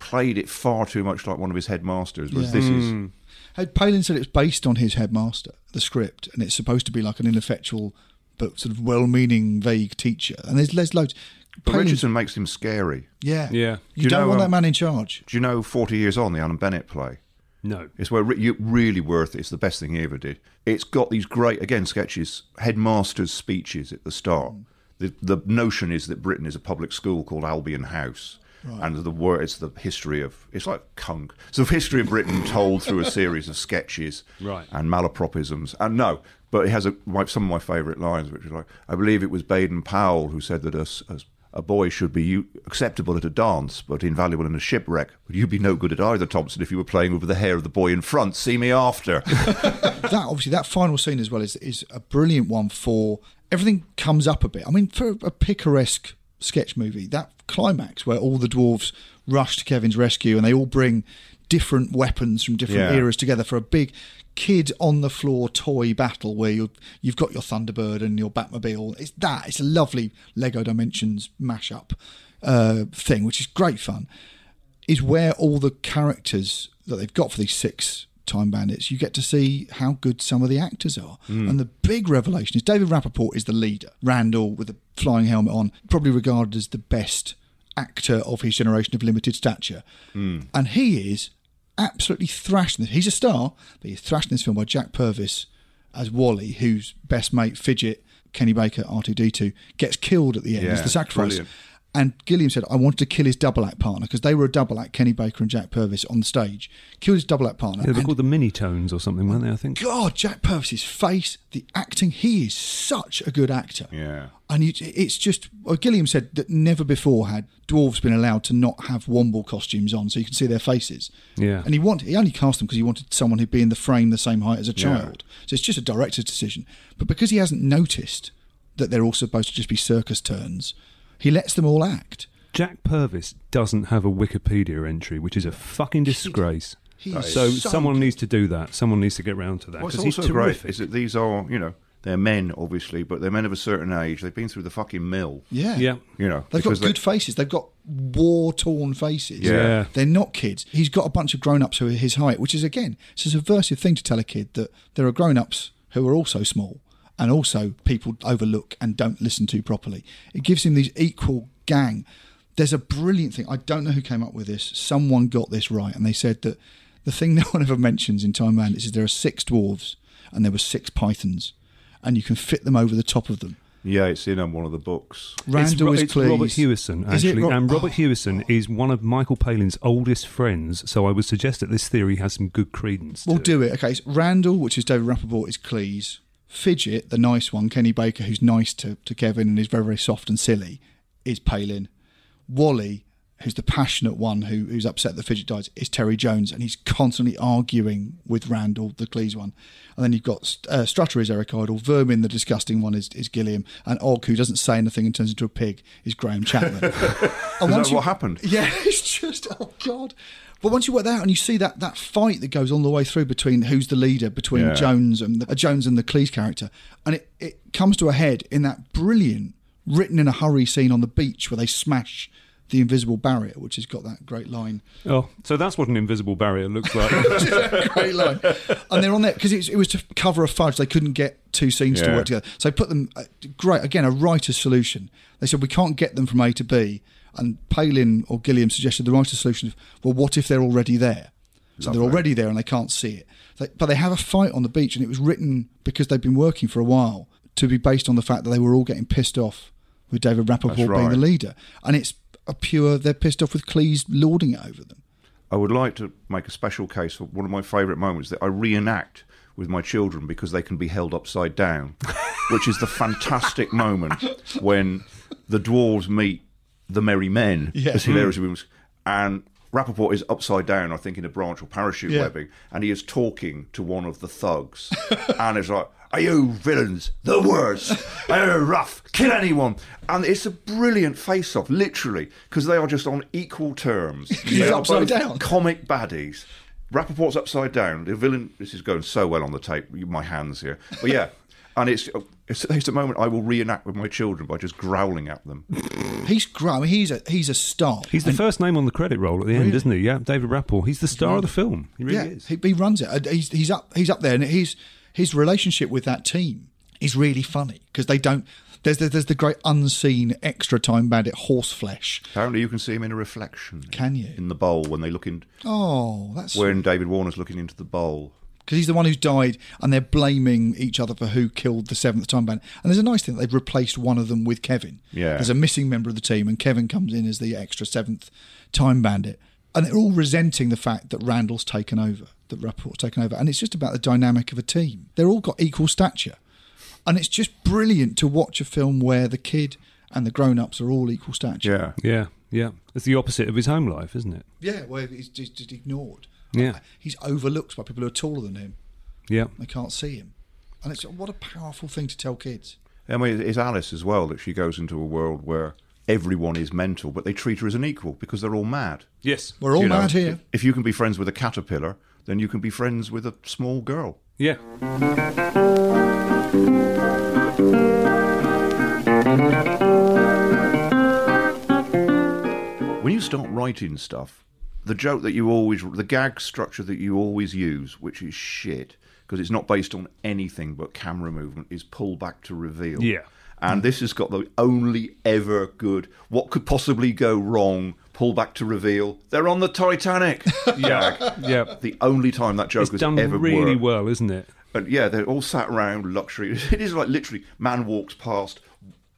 played it far too much like one of his headmasters. Was Yeah. this Hmm. is Had Palin said it's based on his headmaster, the script, and it's supposed to be like an ineffectual but sort of well-meaning, vague teacher. And there's, there's loads. But Palin's- Richardson makes him scary. Yeah. Yeah. You, don't want um, that man in charge. Do you know Forty Years On, the Alan Bennett play? No. It's where you really worth it. It's the best thing he ever did. It's got these great again sketches, headmasters' speeches at the start. The the notion is that Britain is a public school called Albion House. Right. And the word it's the history of it's like Cunk. It's the history of Britain told through a series of sketches Right. and malapropisms. And no, but it has a, my, some of my favourite lines, which are like, I believe it was Baden Powell who said that a boy should be u- acceptable at a dance, but invaluable in a shipwreck. But you'd be no good at either, Thompson, if you were playing over the hair of the boy in front. See me after. that obviously that final scene as well is is a brilliant one for everything comes up a bit. I mean, for a picaresque sketch movie, that climax where all the dwarves rush to Kevin's rescue and they all bring different weapons from different Yeah. eras together for a big kid on the floor toy battle where you you've got your Thunderbird and your Batmobile. It's that. It's a lovely Lego Dimensions mashup uh, thing, which is great fun is where all the characters that they've got for these six time bandits, you get to see how good some of the actors are. Mm. And the big revelation is David Rappaport is the leader. Randall, with a flying helmet on, probably regarded as the best actor of his generation of limited stature. Mm. And he is absolutely thrashing this. He's a star, but he's thrashing this film by Jack Purvis as Wally, whose best mate, Fidget, Kenny Baker, R2D2, gets killed at the end. Yeah, it's the sacrifice. brilliant. And Gilliam said, I wanted to kill his double act partner because they were a double act, Kenny Baker and Jack Purvis on the stage. Killed his double act partner. Yeah, they're and called the mini tones or something, weren't they? I think. God, Jack Purvis's face, the acting, he is such a good actor. Yeah. And you, it's just, well, Gilliam said that never before had dwarves been allowed to not have Womble costumes on so you can see their faces. Yeah. And he wanted, he only cast them because he wanted someone who'd be in the frame the same height as a Yeah. child. So it's just a director's decision. But because he hasn't noticed that they're all supposed to just be circus turns, he lets them all act. Jack Purvis doesn't have a Wikipedia entry, which is a fucking disgrace. he is so so someone needs to do that. Someone needs to get round to that What's because he's also great is that these are, you know, they're men, obviously, but they're men of a certain age. They've been through the fucking mill. Yeah. Yeah. You know, They've got because they- good faces. They've got war torn faces. Yeah. Yeah. They're not kids. He's got a bunch of grown ups who are his height, which is, again, it's a subversive thing to tell a kid that there are grown ups who are also small and also people overlook and don't listen to properly. It gives him these equal gang. There's a brilliant thing. I don't know who came up with this. Someone got this right, and they said that the thing no one ever mentions in Time Bandits is there are six dwarves and there were six pythons, and you can fit them over the top of them. Yeah, it's in um, one of the books. Randall it's, is it's Robert. Hewison, actually. Ro- and Robert Oh. Hewison is one of Michael Palin's oldest friends, so I would suggest that this theory has some good credence. We'll to do it. Okay, it's Randall, which is David Rappaport, is Cleese. Fidget, the nice one, Kenny Baker, who's nice to, to Kevin and is very, very soft and silly, is Palin. Wally, who's the passionate one who, who's upset that Fidget dies, is Terry Jones, and he's constantly arguing with Randall, the Cleese one. And then you've got uh, Strutter is Eric Idle, Vermin, the disgusting one, is, is Gilliam, and Og, who doesn't say anything and turns into a pig, is Graham Chapman. Is that what happened? Yeah, it's just oh god. But once you work that out and you see that that fight that goes all the way through between who's the leader between Yeah. Jones and the, uh, Jones and the Cleese character, and it, it comes to a head in that brilliant written in a hurry scene on the beach where they smash the invisible barrier, which has got that great line. Oh, so that's what an invisible barrier looks like. great line. And they're on there because it was to cover a fudge. They couldn't get two scenes to work together. So they put them, uh, great, again, a writer's solution. They said, we can't get them from A to B. And Palin or Gilliam suggested the writer's solution of, well, what if they're already there? So they're Lovely. already there and they can't see it. They, but they have a fight on the beach and it was written because they've been working for a while to be based on the fact that they were all getting pissed off with David Rappaport That's being the leader, and it's a pure they're pissed off with Cleese lording it over them. I would like to make a special case for one of my favourite moments that I reenact with my children because they can be held upside down, which is the fantastic moment when the dwarves meet the merry men, Yeah. as hilarious as and Rappaport is upside down, I think, in a branch or parachute Yeah. webbing, and he is talking to one of the thugs, and it's like, "Are you villains the worst? Are you rough? Kill anyone?" And it's a brilliant face-off, literally, because they are just on equal terms. He's They are upside both down. comic baddies. Rappaport's upside down. The villain. This is going so well on the tape. My hands here, but yeah. And it's, it's it's a moment I will reenact with my children by just growling at them. He's growling. He's a he's a star. He's the And- first name on the credit roll at the end, Really? isn't he? Yeah, David Rapport. He's the star of the film. He really yeah, is. He, he runs it. And He's he's up he's up there, and his his relationship with that team is really funny because they don't. There's the, there's the great unseen extra time bandit horseflesh. Apparently, you can see him in a reflection. Can you? In the bowl when they look in. Oh, that's when David Warner's looking into the bowl. because he's the one who's died, and they're blaming each other for who killed the seventh time bandit. And there's a nice thing they've replaced one of them with Kevin. Yeah. there's a missing member of the team, and Kevin comes in as the extra seventh time bandit. And they're all resenting the fact that Randall's taken over, that Rapport's taken over, and it's just about the dynamic of a team. They're all got equal stature, and it's just brilliant to watch a film where the kid and the grown-ups are all equal stature. Yeah. Yeah, yeah. It's the opposite of his home life, isn't it? Yeah, where he's just, just ignored. Yeah. He's overlooked by people who are taller than him. Yeah. They can't see him. And it's what a powerful thing to tell kids. I mean, it's Alice as well that she goes into a world where everyone is mental, but they treat her as an equal because they're all mad. Yes. We're all You know, mad here. If you can be friends with a caterpillar, then you can be friends with a small girl. Yeah. When you start writing stuff, the joke that you always, the gag structure that you always use, which is shit, because it's not based on anything but camera movement, is pull back to reveal. Yeah. And this has got the only ever good, what could possibly go wrong, pull back to reveal. They're on the Titanic. Yeah. Yeah. The only time that joke It's has done ever really worked. well, isn't it? And yeah, they're all sat around luxury. It is like literally, man walks past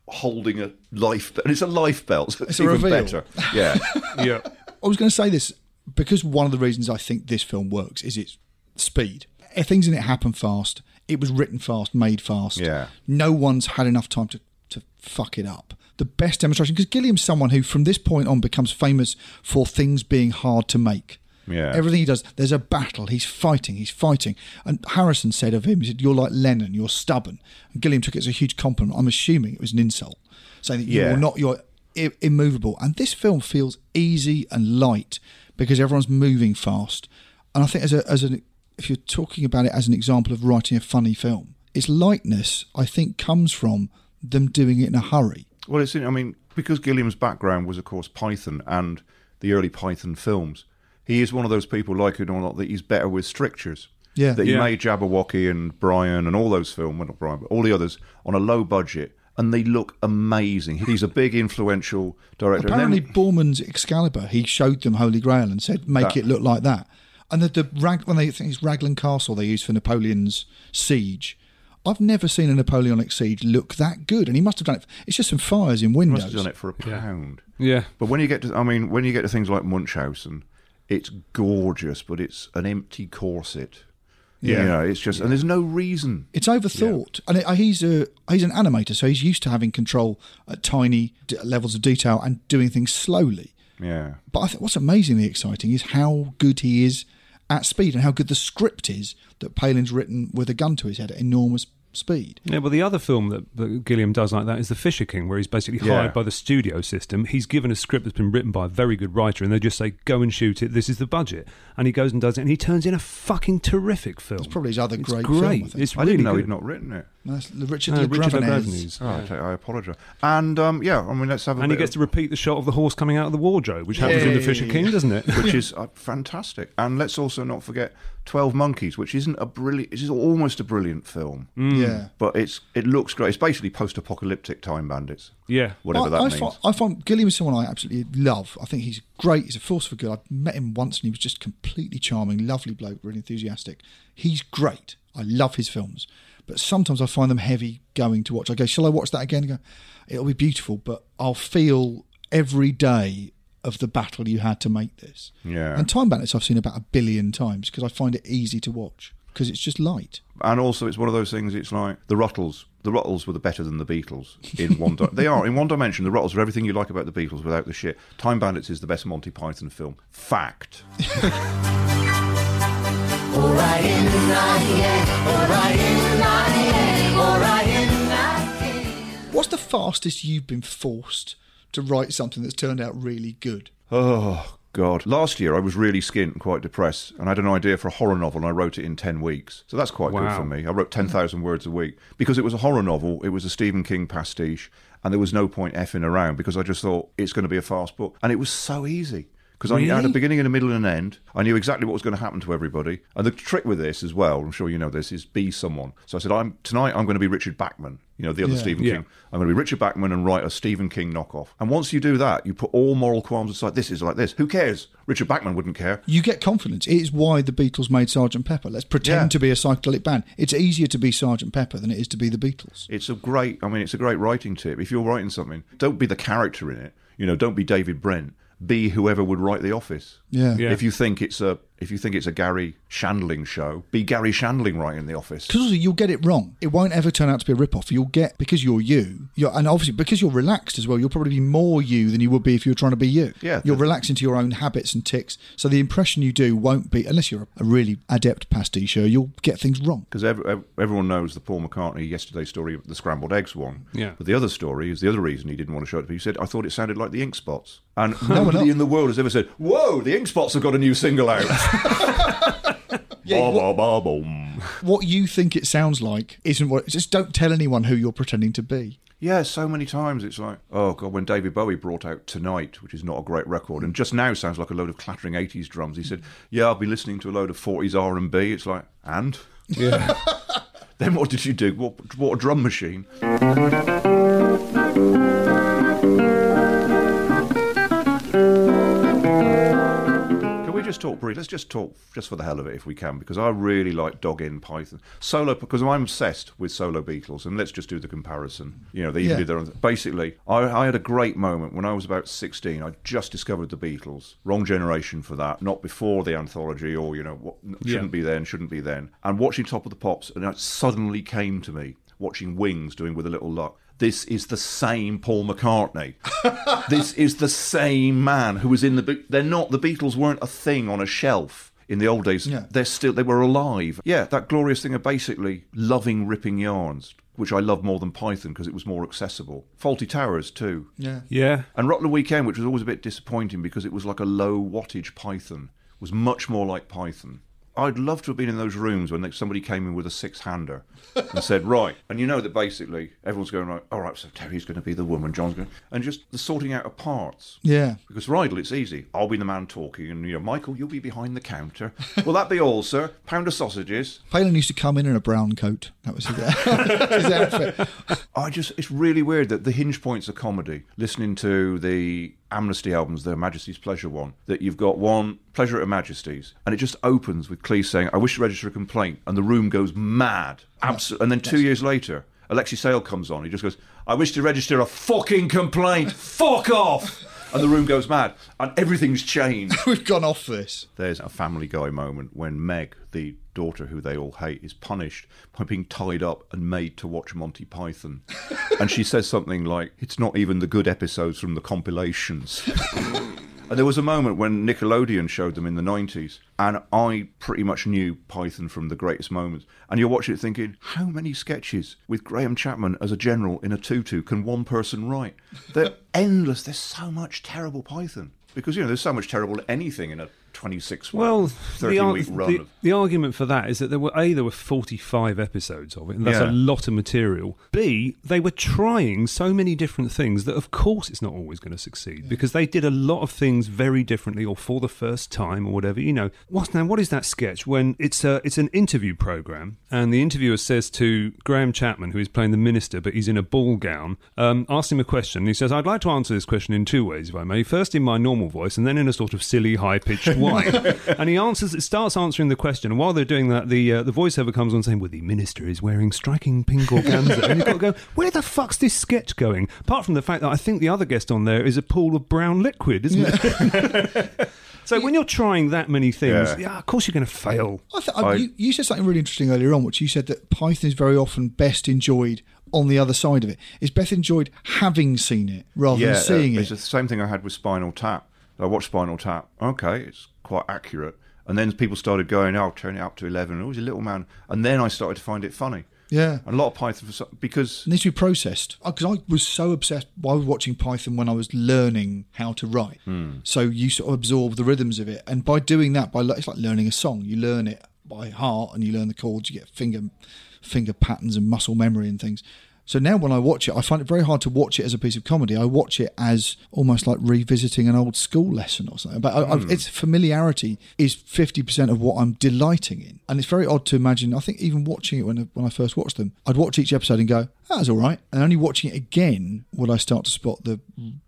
holding a life, and it's a life belt. So it's, It's a even reveal. better. Yeah. yeah. I was going to say this because one of the reasons I think this film works is its speed. Things in it happen fast. It was written fast, made fast. Yeah. No one's had enough time to, to fuck it up. The best demonstration, because Gilliam's someone who from this point on becomes famous for things being hard to make. Yeah. Everything he does, there's a battle. He's fighting. He's fighting. And Harrison said of him, he said, "You're like Lennon. You're stubborn." And Gilliam took it as a huge compliment. I'm assuming it was an insult, saying that Yeah. you're not. You're i- immovable. And this film feels easy and light because everyone's moving fast. And I think as a as an if you're talking about it as an example of writing a funny film, its lightness I think comes from them doing it in a hurry. Well, it's. I mean, because Gilliam's background was, of course, Python and the early Python films. He is one of those people, like it or not, that he's better with strictures. Yeah. That he Yeah. made Jabberwocky and Brian and all those films, well, not Brian, but all the others on a low budget, and they look amazing. He's a big, influential director. And Apparently, then- Boorman's Excalibur, he showed them Holy Grail and said, "Make That- it look like that." And the, the rag when they think it's Raglan Castle they used for Napoleon's siege. I've never seen a Napoleonic siege look that good, and he must have done it. It's just some fires in windows. He must have done it for a pound. Yeah. But when you get to, I mean, when you get to things like Munchausen, it's gorgeous, but it's an empty corset. Yeah. You know, it's just, and there's no reason. It's overthought, and it, uh, he's a he's an animator, so he's used to having control at tiny d- levels of detail and doing things slowly. Yeah. But I think what's amazingly exciting is how good he is at speed and how good the script is that Palin's written with a gun to his head at enormous speed. Yeah, well, the other film that, that Gilliam does like that is The Fisher King, where he's basically Yeah. hired by the studio system. He's given a script that's been written by a very good writer, and they just say, go and shoot it, this is the budget. And he goes and does it, and he turns in a fucking terrific film. It's probably his other It's great great. film, I think. It's I really didn't know good. he'd not written it. No, that's Richard No, Le Richard Gravenez. Gravenez. Oh, I, take- I apologise. And um, yeah, I mean, let's have a And he gets of- to repeat the shot of the horse coming out of the wardrobe, which happens in The Fisher King, doesn't it? which is uh, fantastic. And let's also not forget Twelve Monkeys, which isn't a brilliant. It is almost a brilliant film. Mm. Yeah. but it's it looks great. It's basically post-apocalyptic time bandits. Yeah. whatever I, that I means. Find, I find Gilliam is someone I absolutely love. I think he's great. He's a force for good. I met him once and he was just completely charming, lovely bloke, really enthusiastic. He's great. I love his films. But sometimes I find them heavy going to watch. I go, shall I watch that again? I go, it'll be beautiful, but I'll feel every day of the battle you had to make this. Yeah. And Time Bandits I've seen about a billion times because I find it easy to watch because it's just light. And also, it's one of those things. It's like the Ruttles. The Ruttles were the better than the Beatles in one. Di- they are in one dimension. The Ruttles are everything you like about the Beatles without the shit. Time Bandits is the best Monty Python film. Fact. What's the fastest you've been forced to write something that's turned out really good? Oh God! Last year I was really skint and quite depressed, and I had an idea for a horror novel, and I wrote it in ten weeks. So that's quite good for me. I wrote ten thousand words a week because it was a horror novel. It was a Stephen King pastiche, and there was no point effing around because I just thought it's going to be a fast book, and it was so easy. Because I had a Really? beginning and a middle and an end. I knew exactly what was going to happen to everybody. And the trick with this as well, I'm sure you know this, is be someone. So I said, I'm tonight I'm going to be Richard Bachman, you know, the other Yeah. Stephen Yeah. King. I'm going to be Richard Bachman and write a Stephen King knockoff. And once you do that, you put all moral qualms aside. This is like this. Who cares? Richard Bachman wouldn't care. You get confidence. It is why the Beatles made Sergeant Pepper. Let's pretend Yeah. to be a psychedelic band. It's easier to be Sergeant Pepper than it is to be the Beatles. It's a great, I mean, it's a great writing tip. If you're writing something, don't be the character in it. You know, don't be David Brent. Be whoever would write The Office. Yeah. Yeah. If you think it's a, if you think it's a Garry Shandling show, be Garry Shandling writing The Office. Because you'll get it wrong. It won't ever turn out to be a rip-off. You'll get because you're you. You're, and obviously because you're relaxed as well. You'll probably be more you than you would be if you were trying to be you. Yeah, You'll relax into your own habits and ticks. So the impression you do won't be unless you're a, a really adept pasticher. You'll get things wrong. Because ev- ev- everyone knows the Paul McCartney yesterday story, of the scrambled eggs one. Yeah. But the other story is the other reason he didn't want to show it to people. He said, I thought it sounded like the Ink Spots. And No, nobody in the world has ever said, Whoa, the Ink Spots have got a new single out. Yeah, Ba, ba, ba, boom. What you think it sounds like isn't what. Just don't tell anyone who you're pretending to be. Yeah, so many times it's like, oh god, when David Bowie brought out Tonight, which is not a great record, and just now sounds like a load of clattering '80s drums. He said, "Yeah, I'll be listening to a load of '40s R&B." It's like, and Yeah. then what did you do? What, what a drum machine? Talk briefly? Let's just talk just for the hell of it, if we can, because I really like Dog in Python solo because I'm obsessed with solo Beatles, and let's just do the comparison. You know, they even Yeah. did their own. Basically, I, I had a great moment when I was about 16. I just discovered the Beatles. Wrong generation for that. Not before the anthology, or you know, what shouldn't Yeah. be then, shouldn't be then. And watching Top of the Pops, and it suddenly came to me watching Wings doing with a little luck. This is the same Paul McCartney. this is the same man who was in the. Be- They're not. The Beatles weren't a thing on a shelf in the old days. Yeah. They're still. They were alive. Yeah, that glorious thing of basically loving ripping yarns, which I love more than Python because it was more accessible. Fawlty Towers too. Yeah. Yeah. And Rutland Weekend, which was always a bit disappointing because it was like a low wattage Python, was much more like Python. I'd love to have been in those rooms when somebody came in with a six hander and said, right. And you know that basically everyone's going, like, all right, so Terry's going to be the woman, John's going And just the sorting out of parts. Yeah. Because Rydell, it's easy. I'll be the man talking, and you know, Michael, you'll be behind the counter. Will that be all, sir? Pound of sausages. Palin used to come in in a brown coat. That was his, his outfit. I just, it's really weird that the hinge points of comedy, listening to the Amnesty albums, the Majesty's Pleasure one, that you've got one, Pleasure at Her Majesty's, and it just opens with Cleese saying, I wish to register a complaint, and the room goes mad. Abso- and then two years later, Alexei Sayle comes on, he just goes, I wish to register a fucking complaint, fuck off! And the room goes mad, and everything's changed. We've gone off this. There's a Family Guy moment when Meg, the daughter who they all hate, is punished by being tied up and made to watch Monty Python. and she says something like, It's not even the good episodes from the compilations. and there was a moment when Nickelodeon showed them in the 90s, and I pretty much knew Python from the greatest moments. And you're watching it thinking, How many sketches with Graham Chapman as a general in a tutu can one person write? They're endless. There's so much terrible Python. Because, you know, there's so much terrible anything in a 26 Well, 13 the, week run the, of the argument for that is that there were a there were forty five episodes of it, and that's Yeah. a lot of material. B they were trying so many different things that of course it's not always going to succeed because they did a lot of things very differently or for the first time or whatever. You know, what now? What is that sketch when it's a it's an interview program and the interviewer says to Graham Chapman, who is playing the minister, but he's in a ball gown, um, asks him a question. He says, "I'd like to answer this question in two ways, if I may. First in my normal voice, and then in a sort of silly high pitched one." fine. and he answers, starts answering the question. And while they're doing that, the uh, the voiceover comes on saying, "Well, the minister is wearing striking pink organza," and you've got to go, "Where the fuck's this sketch going?" Apart from the fact that I think the other guest on there is a pool of brown liquid, isn't it? so when you're trying that many things, Yeah. yeah, of course you're going to fail. I th- I, you, you said something really interesting earlier on, which you said that Python is very often best enjoyed on the other side of it. Is best enjoyed having seen it rather yeah, than seeing uh, it. It's the same thing I had with Spinal Tap. I watched Spinal Tap. Okay, it's quite accurate. And then people started going, "Oh, I'll turn it up to 11. Oh, he's a little man." And then I started to find it funny. Yeah. And a lot of Python for some, because It needs to be processed because I was so obsessed. I was watching Python when I was learning how to write. Hmm. So you sort of absorb the rhythms of it, and by doing that, by it's like learning a song. You learn it by heart, and you learn the chords. You get finger finger patterns and muscle memory and things. So now when I watch it, I find it very hard to watch it as a piece of comedy. I watch it as almost like revisiting an old school lesson or something. But I, I, Hmm. its familiarity is fifty percent of what I'm delighting in, and it's very odd to imagine. I think even watching it when I, when I first watched them, I'd watch each episode and go, "That was all right," and only watching it again would I start to spot the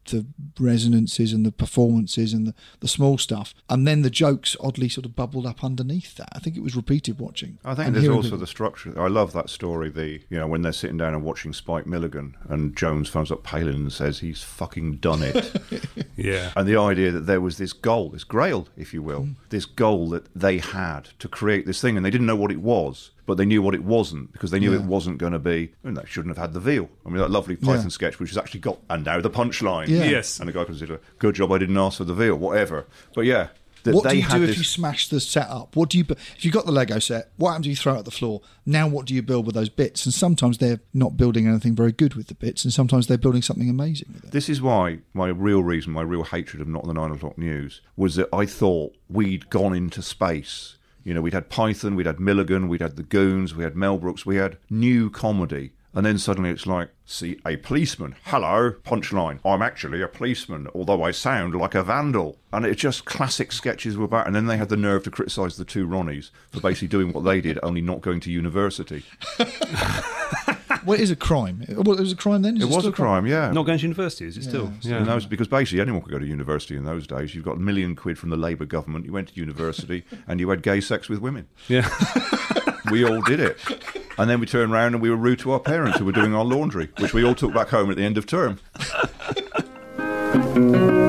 the resonances and the performances and the, the small stuff, and then the jokes oddly sort of bubbled up underneath that. I think it was repeated watching. I think and there's also people- the structure. I love that story. The you know when they're sitting down and watching Spike Milligan, and Jones phones up Palin and says he's fucking done it. Yeah. And the idea that there was this goal, this grail, if you will, mm. this goal that they had to create this thing, and they didn't know what it was, but they knew what it wasn't because they knew Yeah. it wasn't going to be. I mean, they shouldn't have had the veal. I mean, that lovely Python Yeah. sketch, which has actually got, and now the punchline. Yeah. Yes. And the guy consider, good job I didn't ask for the veal, whatever. But yeah, that what they do you had do this. if you smash the setup? What do you if you got the Lego set? What happens if you throw it at the floor? Now, what do you build with those bits? And sometimes they're not building anything very good with the bits, and sometimes they're building something amazing with it. This is why my real reason, my real hatred of not the nine o'clock news was that I thought we'd gone into space. You know, we'd had Python, we'd had Milligan, we'd had the Goons, we had Mel Brooks, we had new comedy. And then suddenly it's like, see, a policeman. Hello, punchline. I'm actually a policeman, although I sound like a vandal. And it's just classic sketches were back. And then they had the nerve to criticise the two Ronnies for basically doing what they did, only not going to university. well, it is a crime. Well, it was a crime then. Is It was still a crime, yeah. Not going to university, is it still? Yeah. And that was because basically anyone could go to university in those days. You've got a million quid from the Labour government. You went to university and you had gay sex with women. Yeah. we all did it. And then we turned around and we were rude to our parents who were doing our laundry, which we all took back home at the end of term.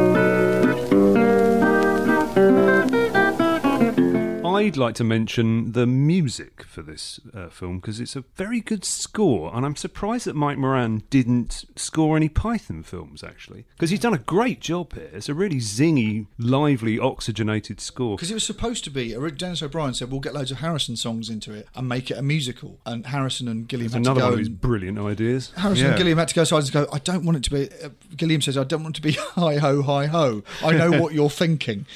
I'd like to mention the music for this uh, film because it's a very good score, and I'm surprised that Mike Moran didn't score any Python films actually, because he's done a great job here. It's a really zingy, lively, oxygenated score. Because it was supposed to be. Denis O'Brien said we'll get loads of Harrison songs into it and make it a musical. And Harrison and Gilliam It's had another to go one of his and- brilliant ideas. Harrison and Gilliam had to go sides and go. I don't want it to be. Uh, Gilliam says, I don't want it to be hi ho hi ho. I know what you're thinking.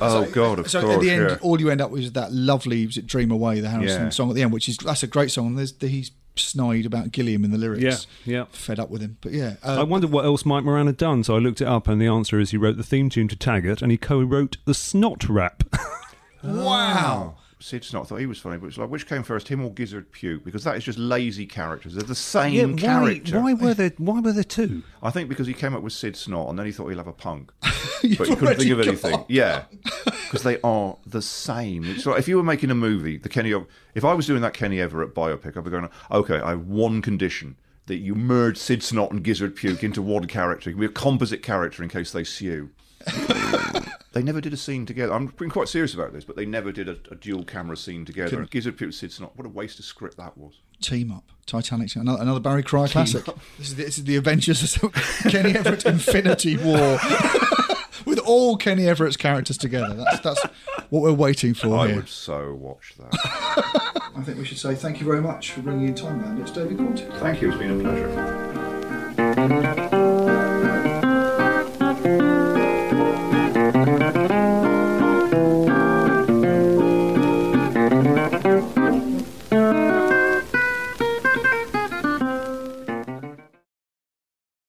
Oh, God, of so course, at the end, yeah. all you end up with is that lovely was it Dream Away, the Harrison Yeah. song at the end, which is that's a great song. There's the, he's snide about Gilliam in the lyrics. Yeah, yeah. Fed up with him, but yeah. I Uh, wondered what else Mike Moran had done, so I looked it up, and the answer is he wrote the theme tune to Taggart, and he co-wrote the Snot Rap. wow. Sid Snot thought he was funny, but it's like, which came first, him or Gizzard Puke? Because that is just lazy characters. They're the same Yeah, why- character. why were there? Why were there two? I think because he came up with Sid Snot and then he thought he'll have a punk. But he couldn't think of anything. Yeah. Because they are the same. It's like if you were making a movie, the Kenny if I was doing that Kenny Everett biopic, I'd be going, okay, I have one condition. That you merge Sid Snot and Gizzard Puke into one character. It can be a composite character in case they sue. they never did a scene together. I'm being quite serious about this, but they never did a, a dual camera scene together. Couldn't- Gizzard Puke, Sid Snot. What a waste of script that was. Team up, Titanic, another, another Barry Cry Team classic. This is, the, this is the Avengers, Kenny Everett Infinity War, with all Kenny Everett's characters together. That's that's what we're waiting for I here. would so watch that. I think we should say thank you very much for bringing in Time Bandits, David Quantick. Thank you. It's been a pleasure.